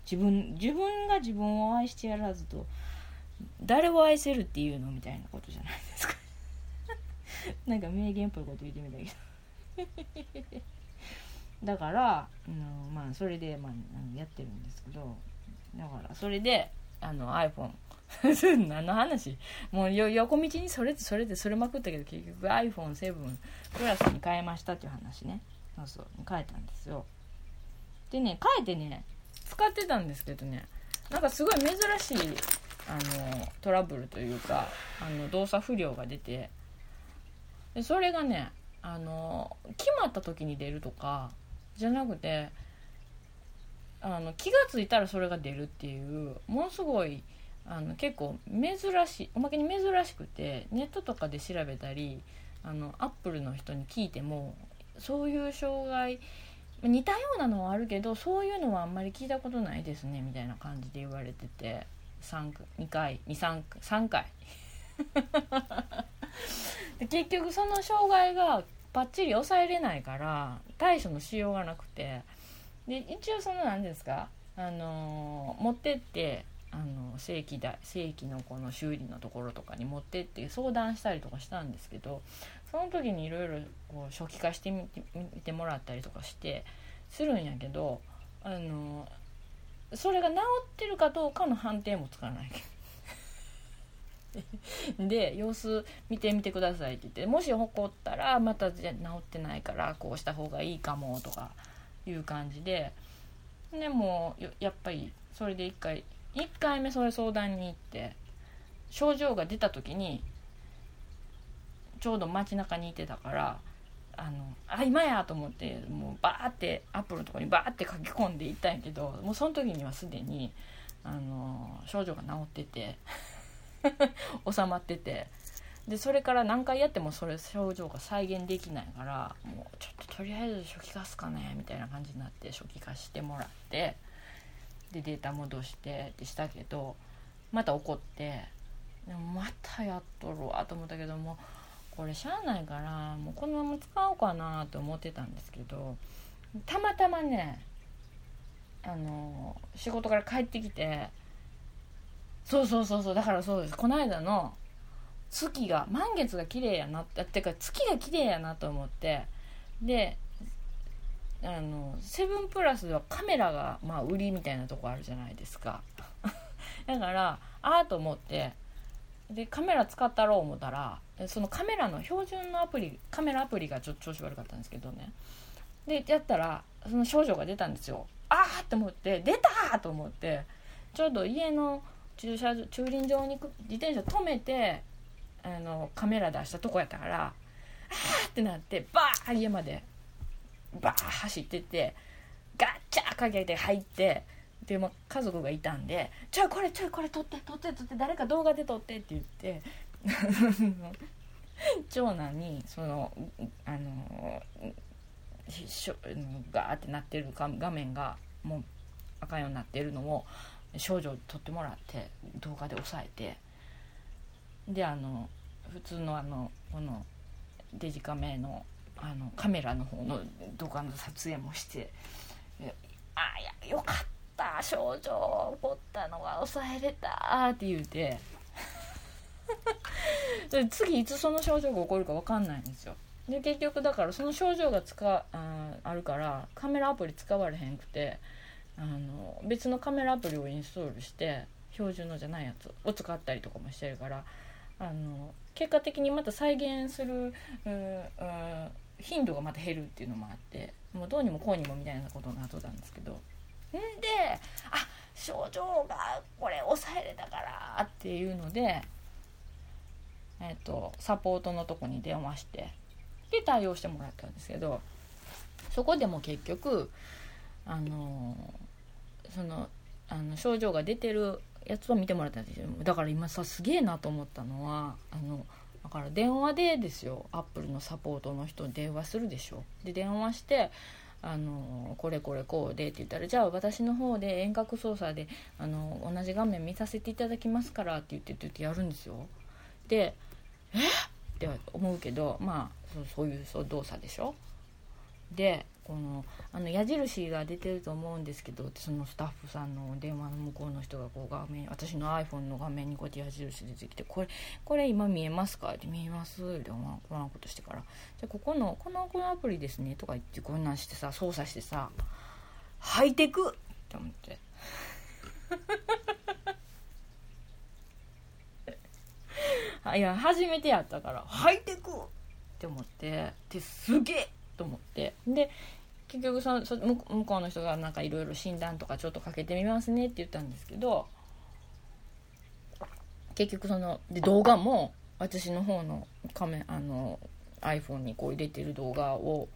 自分自分が自分を愛してやらずと誰を愛せるっていうのみたいなことじゃないですか。*laughs* なんか名言っぽいこと言ってみたけど。*laughs* だから、うん、まあそれで、まあ、やってるんですけど。だからそれであの iPhone *laughs* 何の話？もう横道にそれてそれてそれまくったけど結局 iPhone7 プラスに変えましたっていう話ね。そうそう変えたんですよ。でね変えてね使ってたんですけどね。なんかすごい珍しいあのトラブルというかあの動作不良が出て。でそれがねあの決まった時に出るとかじゃなくてあの気が付いたらそれが出るっていうものすごいあの結構珍しいおまけに珍しくてネットとかで調べたりあのアップルの人に聞いてもそういう障害似たようなのはあるけどそういうのはあんまり聞いたことないですねみたいな感じで言われてて3 2回23回。*laughs* で結局その障害がバッチリ抑えれないから対処のしようがなくてで一応その何ですか？あの、持ってってあの正規だ正規のこの修理のところとかに持ってって相談したりとかしたんですけどその時にいろいろ初期化してみてもらったりとかしてするんやけどあのそれが治ってるかどうかの判定もつかない。*laughs* で様子見てみてくださいって言ってもし起こったらまた治ってないからこうした方がいいかもとかいう感じで。でもやっぱりそれで1回1回目それ相談に行って症状が出た時にちょうど街中にいてたからあのあ今やと思ってもうバーってアップルのとこにバーって書き込んでいったんやけどもうその時にはすでにあの症状が治ってて *laughs* 収まっててでそれから何回やってもそれ症状が再現できないからもうちょっととりあえず初期化すかねみたいな感じになって初期化してもらってでデータ戻してってしたけどまた怒ってでもまたやっとるわと思ったけどもこれしゃあないからもうこのまま使おうかなと思ってたんですけどたまたまねあの仕事から帰ってきてそうそうそうそうだからそうです。この間の月が満月が綺麗やなってってか月が綺麗やなと思ってであのセブンプラスではカメラが、まあ、売りみたいなとこあるじゃないですか。*laughs* だからああと思ってでカメラ使ったろう思ったらそのカメラの標準のアプリカメラアプリがちょっと調子悪かったんですけどね。でやったらその症状が出たんですよ。ああって思って出たと思ってちょうど家の駐車場駐輪場に自転車止めてあのカメラ出したとこやったからああってなってバー家までバー走ってってガッチャーかけて入ってでも家族がいたんで「ちょいこれちょいこれ撮って撮って撮って誰か動画で撮って」って言って *laughs* 長男にそのあのガーってなってる画面がもう赤いようになってるのを少女撮ってもらって動画で押さえてであの普通のあのこのデジカメのあのカメラの方の動画の撮影もして「あいやよかった症状起こったのが抑えれた」って言うて。*laughs* 次いつその症状が起こるか分かんないんですよ。で結局だからその症状が使ああるからカメラアプリ使われへんくてあの別のカメラアプリをインストールして標準のじゃないやつを使ったりとかもしてるからあの結果的にまた再現する頻度がまた減るっていうのもあってもうどうにもこうにもみたいなことになとたんですけど。んであ症状がこれ抑えれたからっていうので、えっと、サポートのとこに電話してで対応してもらったんですけどそこでも結局あのそのあの症状が出てるやつを見てもらったんですよ。だから今さすげえなと思ったのはあのだから電話でですよ。アップルのサポートの人に電話するでしょ。で電話してあのこれこれこうでって言ったらじゃあ私の方で遠隔操作であの同じ画面見させていただきますからって言って言ってやるんですよ。でえっ？て思うけどまあそういうそう動作でしょ。でこのあの矢印が出てると思うんですけどそのスタッフさんの電話の向こうの人がこう画面私の iPhone の画面にこうやって矢印出てきて「これこれ今見えますか?」って「見えます」ってこんなことしてから「じゃここのこのこのアプリですね」とか言ってこんなんしてさ操作してさ「ハイテク!」って思って。*laughs* いや初めてやったから「ハイテク!」って思ってですげえと思って。で結局そそ向こうの人がなんかいろいろ診断とかちょっとかけてみますねって言ったんですけど結局そので動画も私の方のカメあの iPhone にこう入れてる動画を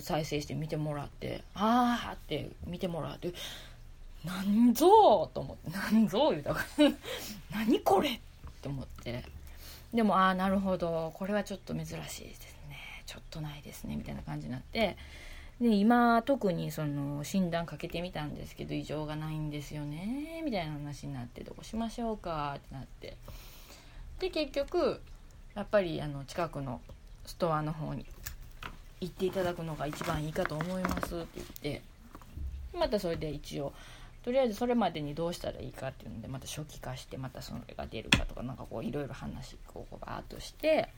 再生して見てもらって「ああ」って見てもらって「なんぞ」と思って「なんぞ」言うたから「何これ」って思って。でもああなるほど。これはちょっと珍しいですね。ちょっとないですねみたいな感じになってで今特にその診断かけてみたんですけど異常がないんですよねみたいな話になってどうしましょうかってなって。で結局やっぱりあの近くのストアの方に行っていただくのが一番いいかと思いますって言ってまたそれで一応とりあえずそれまでにどうしたらいいかっていうのでまた初期化してまたそれが出るかとかなんかこういろいろ話こうバーッとして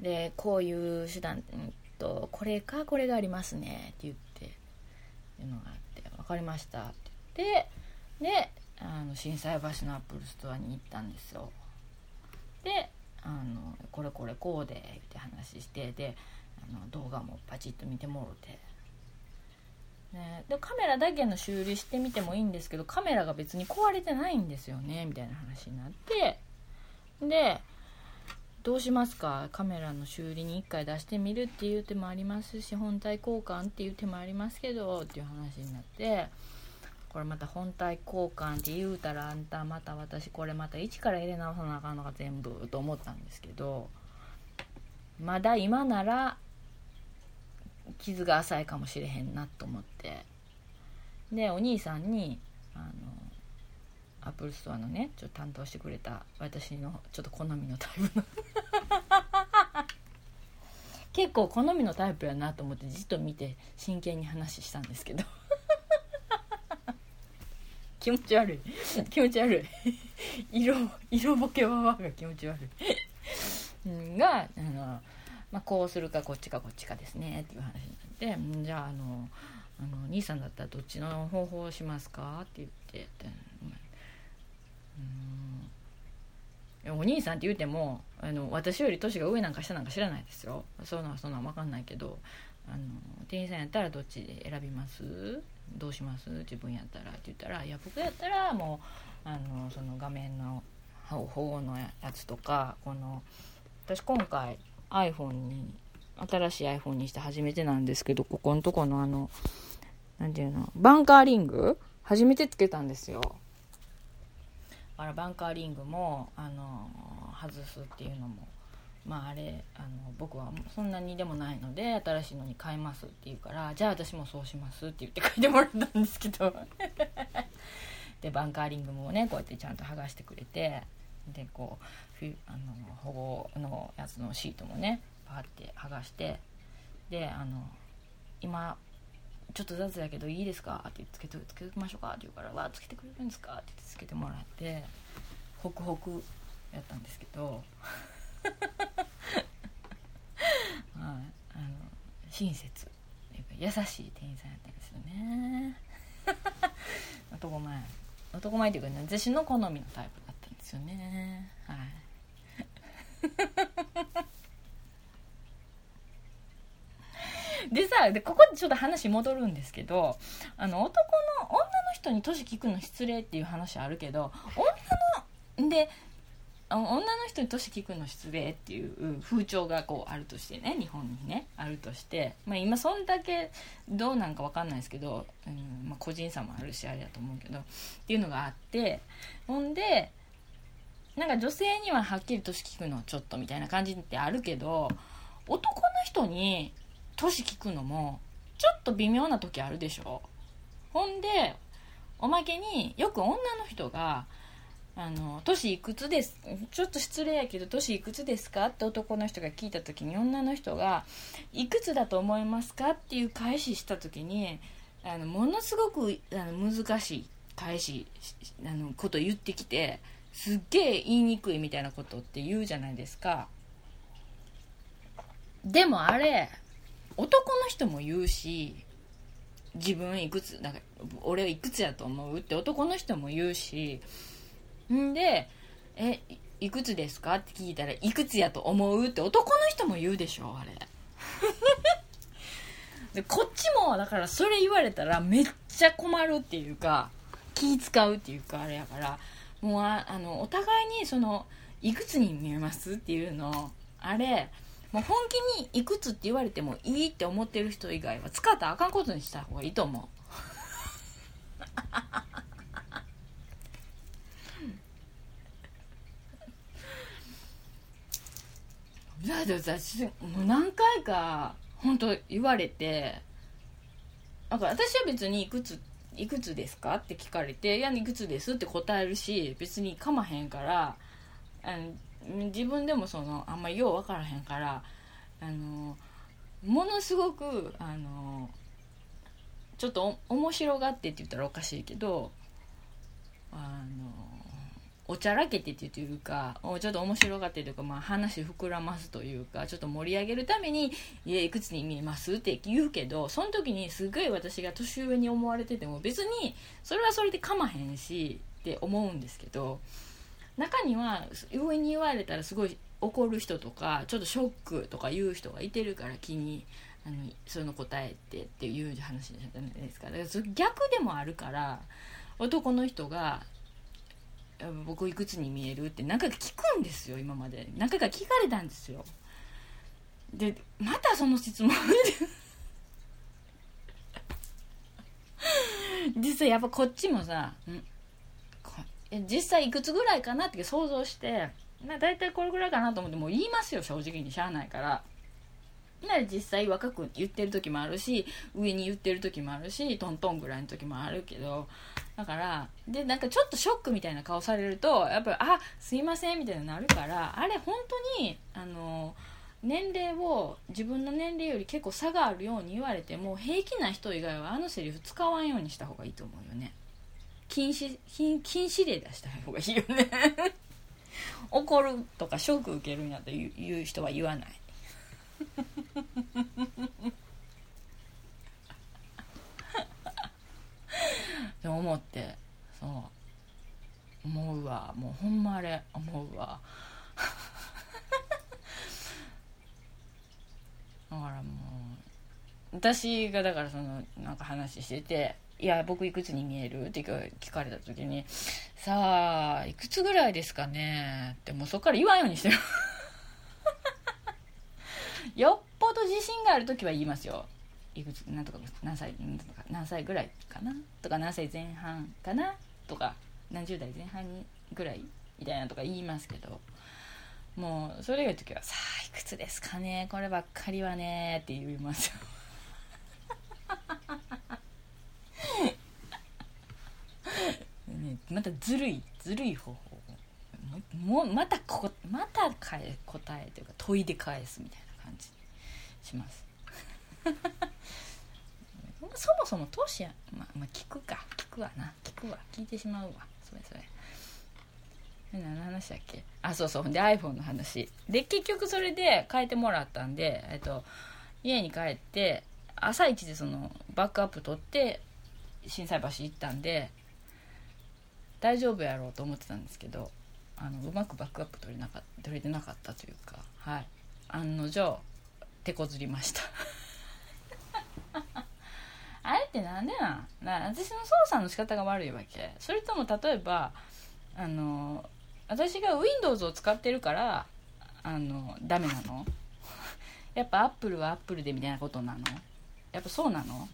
でこういう手段、うんと、これかこれがありますねって言ってっていうのがあって分かりましたって言ってであの心斎橋の Apple Store に行ったんですよ。であのこれこれこうでって話してであの動画もパチッと見てもろて、ね、でカメラだけの修理してみてもいいんですけどカメラが別に壊れてないんですよねみたいな話になってでどうしますか？カメラの修理に1回出してみるっていう手もありますし本体交換っていう手もありますけどっていう話になってこれまた本体交換って言うたらあんたまた私これまた一から入れ直さなあかんのが全部と思ったんですけどまだ今なら傷が浅いかもしれへんなと思って。でお兄さんにあの Apple Store のねちょっと担当してくれた私のちょっと好みのタイプの。*laughs* 結構好みのタイプやなと思ってじっと見て真剣に話したんですけど。*laughs* 気持ち悪い。気持ち悪い。色色ボケはわが気持ち悪い。があの、まあ、こうするかこっちかこっちかですねっていう話になってじゃああのあの兄さんだったらどっちの方法をしますか？って言ってお兄さんって言うてもあの私より年が上なんか下なんか知らないですよ。そうなんそんなん分かんないけどあの店員さんやったらどっちで選びます？どうします？自分やったらって言ったらいや僕やったらもうあのその画面の保護のやつとかこの私今回 iPhone に新しい iPhone にして初めてなんですけどここのとこのあの何ていうのバンカーリング初めてつけたんですよ。からバンカーリングもあの外すっていうのもまああれあの僕はそんなにでもないので新しいのに変えますって言うからじゃあ私もそうしますって言って書いてもらったんですけど。*laughs* でバンカーリングもねこうやってちゃんと剥がしてくれてでこうあの保護のやつのシートもねパーって剥がしてであの今ちょっと雑やけどいいですか?」ってつけてつけてきましょうか」って言うから「わつけてくれるんですか?」ってってつけてもらってホクホクやったんですけど。*laughs* はい、あの親切。優しい店員さんやったんですよね。*laughs* 男前。男前っていうかね私の好みのタイプだったんですよね。はい。*laughs* でさでここでちょっと話戻るんですけどあの男の女の人に年聞くの失礼っていう話あるけど女ので女の人に年聞くの失礼っていう風潮がこうあるとしてね日本にねあるとして、まあ、今そんだけどうなんか分かんないですけど、うんまあ、個人差もあるしあれだと思うけどっていうのがあってほんでなんか女性にははっきり年聞くのちょっとみたいな感じってあるけど男の人に年聞くのもちょっと微妙な時あるでしょほんでおまけによく女の人があの「年いくつです」ちょっと失礼やけど「年いくつですか?」って男の人が聞いた時に女の人が「いくつだと思いますか?」っていう返しした時にあのものすごくあの難しい返しあのこと言ってきてすっげえ言いにくいみたいなことって言うじゃないですかでもあれ男の人も言うし自分いくつだから俺はいくつやと思うって男の人も言うしんで「えいくつですか?」って聞いたら「いくつやと思う?」って男の人も言うでしょあれ *laughs* でこっちもだからそれ言われたらめっちゃ困るっていうか気使うっていうかあれやからもうああのお互いにその「いくつに見えます?」っていうのあれもう本気にいくつって言われてもいいって思ってる人以外は使ったらあかんことにした方がいいと思う。だって私もう何回か本当言われてなんか私は別にいくついくつですかって聞かれて「いやいくつです」って答えるし別にかまへんからあの自分でもそのあんまりよう分からへんからあのものすごくあのちょっと面白がってって言ったらおかしいけどあのおちゃらけてっていうかちょっと面白がってというか、まあ、話膨らますというかちょっと盛り上げるために「いいくつに見えます?」って言うけどその時にすごい私が年上に思われてても別にそれはそれでかまへんしって思うんですけど中には上に言われたらすごい怒る人とかちょっとショックとか言う人がいてるから気にあのその答えてっていう話じゃないですかだから逆でもあるから男の人が僕いくつに見えるって何回か聞くんですよ今まで。何回か聞かれたんですよ。でまたその質問 *laughs* 実際やっぱこっちもさ実際いくつぐらいかなって想像してまあ大体これぐらいかなと思ってもう言いますよ正直にしゃあないから。なら実際若く言ってる時もあるし上に言ってる時もあるしトントンぐらいの時もあるけど。だからでなんかちょっとショックみたいな顔されるとやっぱ「あすいません」みたいになるからあれ本当にあの年齢を自分の年齢より結構差があるように言われても平気な人以外はあのセリフ使わんようにした方がいいと思うよね。禁止禁禁止令出した方がいいよね。*laughs* 怒るとかショック受けるんやという人は言わない。*laughs* って思ってそう。思うわ。もうほんまあれ。思うわ。*laughs* だからもう私がだからそのなんか話してて「いや僕いくつに見える?」って聞かれた時に「さあいくつぐらいですかね?」ってもうそっから言わんようにしてる。*laughs* よっぽど自信がある時は言いますよ。いくつなんとか何歳何歳ぐらいかな？とか何歳前半かな？とか何十代前半ぐらいみたいなとか言いますけど。もうそれが時は「さあいくつですかね？こればっかりはね」って言いますよ。ね、またずるいずるい方法。もまたこまた答えというか問いで返すみたいな感じにします。*laughs* そもそも年やまあまあ聞くか。聞くわな。聞くわ。聞いてしまうわ。それそれ。何の話だっけ？あそうそう。で iPhone の話。で結局それで変えてもらったんで、えっと、家に帰って朝一でそのバックアップ取って心斎橋行ったんで大丈夫やろうと思ってたんですけどあのうまくバックアップ取れなか取れてなかったというかはい。案の定手こずりました。*laughs* あれってなんでなん？な私の操作の仕方が悪いわけ。それとも例えばあの私が Windows を使ってるからあのダメなの？*laughs* やっぱアップルはアップルでみたいなことなの？やっぱそうなの？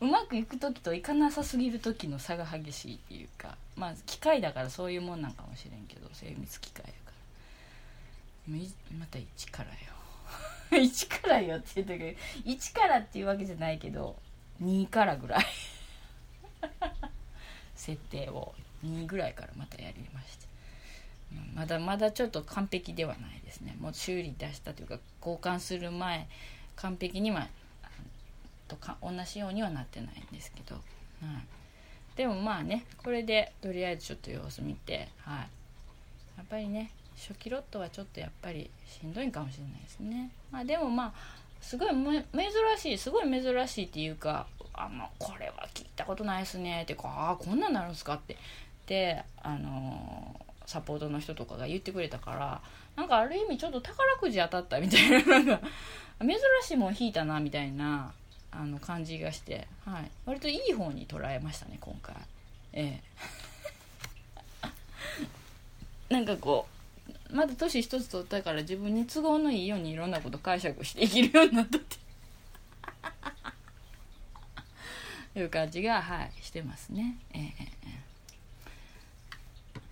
うまくいく時といかなさすぎる時の差が激しいっていうかまあ機械だからそういうもんなんかもしれんけど精密機械やから。また一からよ。*laughs* 1からよって言ったけど1からっていうわけじゃないけど2からぐらい。*laughs* 設定を。2ぐらいからまたやりましてまだまだちょっと完璧ではないですね。もう修理出したというか交換する前完璧にはとか同じようにはなってないんですけど、はい、でもまあねこれでとりあえずちょっと様子見てはい。やっぱりね初期ロットはちょっとやっぱりしんどいかもしれないですね。まあでもまあすごい珍しいすごい珍しいっていうかあのこれは聞いたことないですねってかああこんなんなるんすかって。であのサポートの人とかが言ってくれたからなんかある意味ちょっと宝くじ当たったみたいななんか珍しいもん引いたなみたいな。あの感じがして、はい、割といい方に捉えましたね今回。ええ。*laughs* なんかこうまだ年一つ取ったから自分に都合のいいようにいろんなこと解釈して生きるようになったって。*laughs* いう感じがはいしてますね。ええ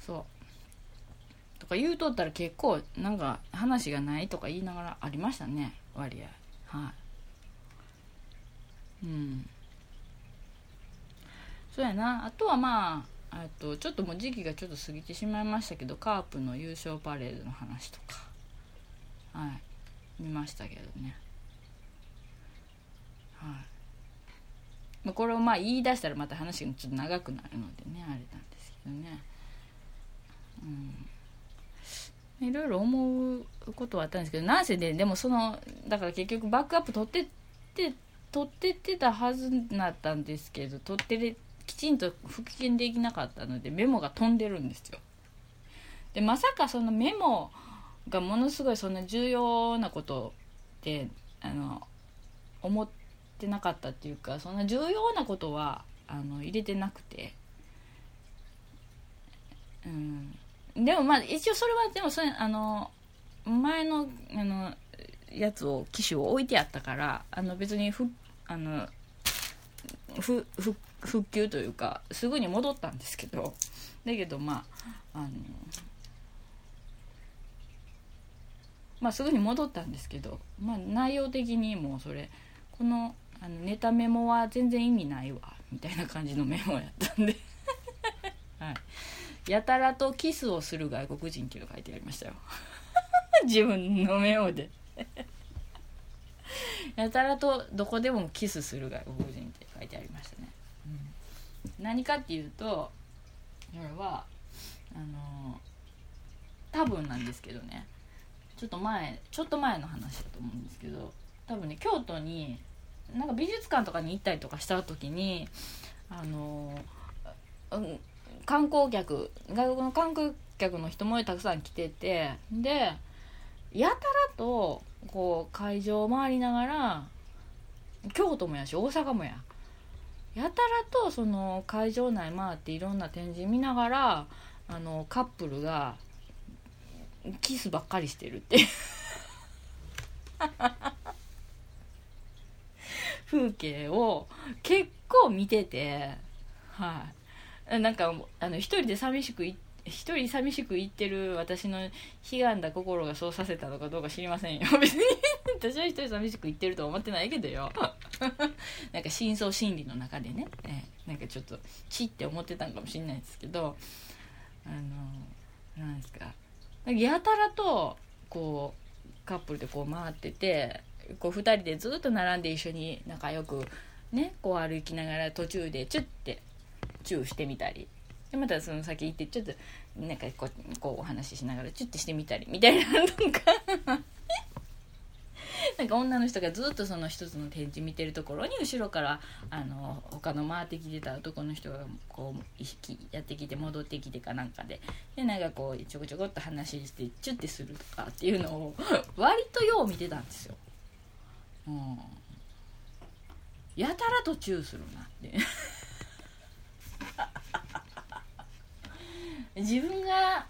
そう。とか言うとったら結構なんか話がないとか言いながらありましたね割合。はい。うん。そうやな。あとはまああとちょっともう時期がちょっと過ぎてしまいましたけどカープの優勝パレードの話とか。はい。見ましたけどね。はい。まあ、これをまあ言い出したらまた話がちょっと長くなるのでねあれなんですけどね。うん。いろいろ思うことはあったんですけどなんせででもそのだから結局バックアップ取ってって取ってってたはずだったんですけど取ってきちんと復元できなかったのでメモが飛んでるんですよ。でまさかそのメモがものすごいそんな重要なことってあの思ってなかったっていうかそんな重要なことはあの入れてなくて。うん。でもまあ一応それはでもそれあの前のあのやつを機種を置いてあったからあの別にふあのふふ復旧というかすぐに戻ったんですけどだけどまああのまあすぐに戻ったんですけど、まあ、内容的にもうそれこのあのネタメモは全然意味ないわみたいな感じのメモやったんで。*laughs* はい、やたらとキスをする外国人っていうの書いてありましたよ。*laughs* 自分のメモで。*laughs* やたらとどこでもキスするが外国人って書いてありましたね。何かっていうとこれはあの多分なんですけどね。ちょっと前ちょっと前の話だと思うんですけど多分ね京都になんか美術館とかに行ったりとかした時にあの、うん、観光客外国の観光客の人もたくさん来ててでやたらとこう会場を回りながら京都もやし大阪もや。やたらとその会場内回っていろんな展示見ながらあのカップルがキスばっかりしてるって *laughs* 風景を結構見てて。はい。なんかあの一人で寂しく行って一人寂しく言ってる私の悲願だ心がそうさせたのかどうか知りませんよ。*laughs* 別に私は一人寂しく言ってるとは思ってないけどよ。*laughs* なんか深層心理の中でね、えー、なんかちょっとチって思ってたんかもしれないですけどあのなんですか。やたらとこうカップルでこう回っててこう2人でずっと並んで一緒に仲良くねこう歩きながら途中でチュッてチューしてみたり。でまたその先行ってちょっとなんかこうこうお話ししながらチュッてしてみたりみたいななんかなんか女の人がずっとその一つの展示見てるところに後ろからあの他の回ってきてた男の人がこう意識やってきて戻ってきてかなんかででなんかこうちょこちょこっと話してチュッてするとかっていうのを割とよう見てたんですよ。うんやたらとチューするなって自分が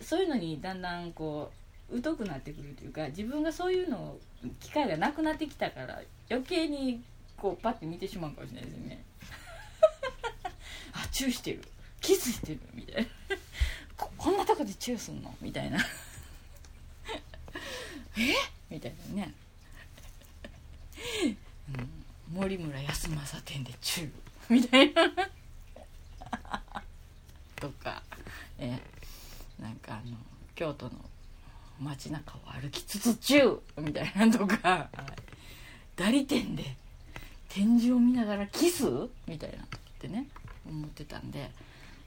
そういうのにだんだんこう疎くなってくるというか自分がそういうの機会がなくなってきたから余計にこうパッて見てしまうかもしれないですね。*laughs* あチューしてる。キスしてる。みたいな。*laughs* ここんなとこでチューすんの？みたいな。*laughs* え？みたいなね、うん、森村康政店でチュー。みたいな。とか。えなんかあの京都の街中を歩きつつ中みたいなとか代理店で展示を見ながらキス？みたいなってね思ってたんで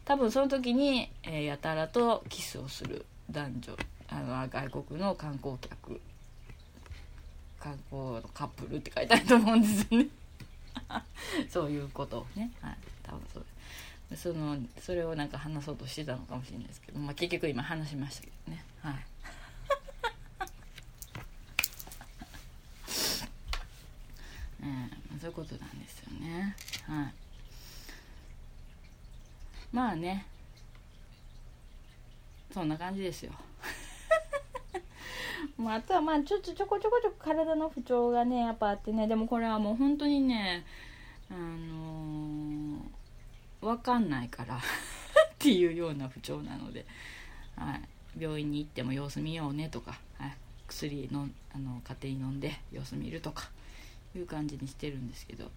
多分その時に、えー、やたらとキスをする男女あの外国の観光客観光のカップルって書いてあると思うんですよね。*laughs* そういうことをね、はい、多分そうそのそれをなんか話そうとしてたのかもしれないですけど、まあ、結局今話しましたけどね。はい。*laughs* えー、そういうことなんですよね。はい。まあね。そんな感じですよ。*laughs* まあ、あとはまあちょっとちょこちょこちょこ体の不調がねやっぱあってね。でもこれはもう本当にねあのー、分かんないから *laughs* っていうような不調なので、はい、病院に行っても様子見ようねとか、はい、薬のあの家庭に飲んで様子見るとかいう感じにしてるんですけど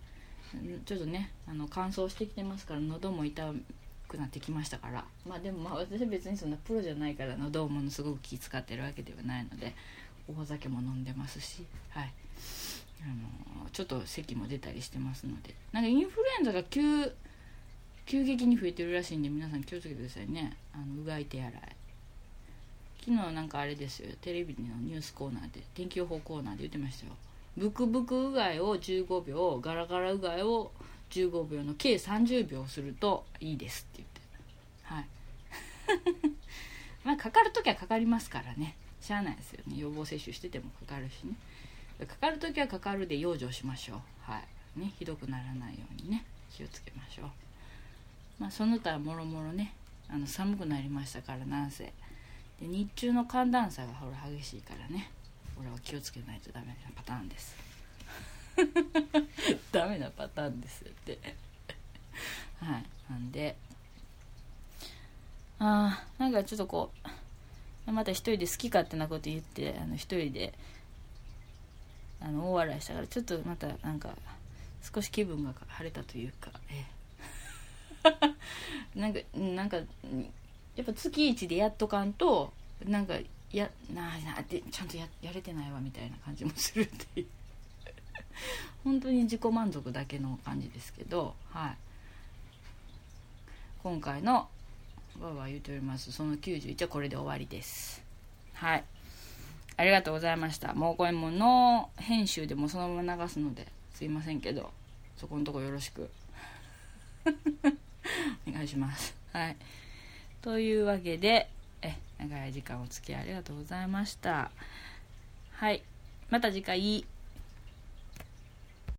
ちょっとねあの乾燥してきてますから喉も痛くなってきましたからまあでもまあ私は別にそんなプロじゃないから喉をものすごく気使ってるわけではないのでお酒も飲んでますしはい。あのちょっと咳も出たりしてますのでなんかインフルエンザが急急激に増えてるらしいんで皆さん気をつけてくださいね。あのうがい手洗い。昨日なんかあれですよ。テレビのニュースコーナーで天気予報コーナーで言ってましたよ。ブクブクうがいを15秒ガラガラうがいを15秒の計30秒するといいですって言って。はい。*laughs* まあかかる時はかかりますからね。しゃあないですよね。予防接種しててもかかるしね。かかる時はかかるで養生しましょう。はい。ねひどくならないようにね気をつけましょう。まあその他もろもろねあの寒くなりましたからなんせ。で日中の寒暖差がほら激しいからね。俺は気をつけないとダメなパターンです。*laughs* ダメなパターンですって。はい。なんで。あなんかちょっとこうまた一人で好き勝手なこと言ってあの一人であの大笑いしたからちょっとまたなんか少し気分が晴れたというかえ。なんかなんかやっぱ月一でやっとかんとなんかやなあなってちゃんとややれてないわみたいな感じもするっていう。本当に自己満足だけの感じですけどはい。今回のわわ言うております。その91はこれで終わりです。はい。ありがとうございました。もうこれもノー編集でもそのまま流すのですいませんけどそこのとこよろしく。*laughs* お願いします。はい。というわけでえ長い時間お付き合いありがとうございました。はい。また次回。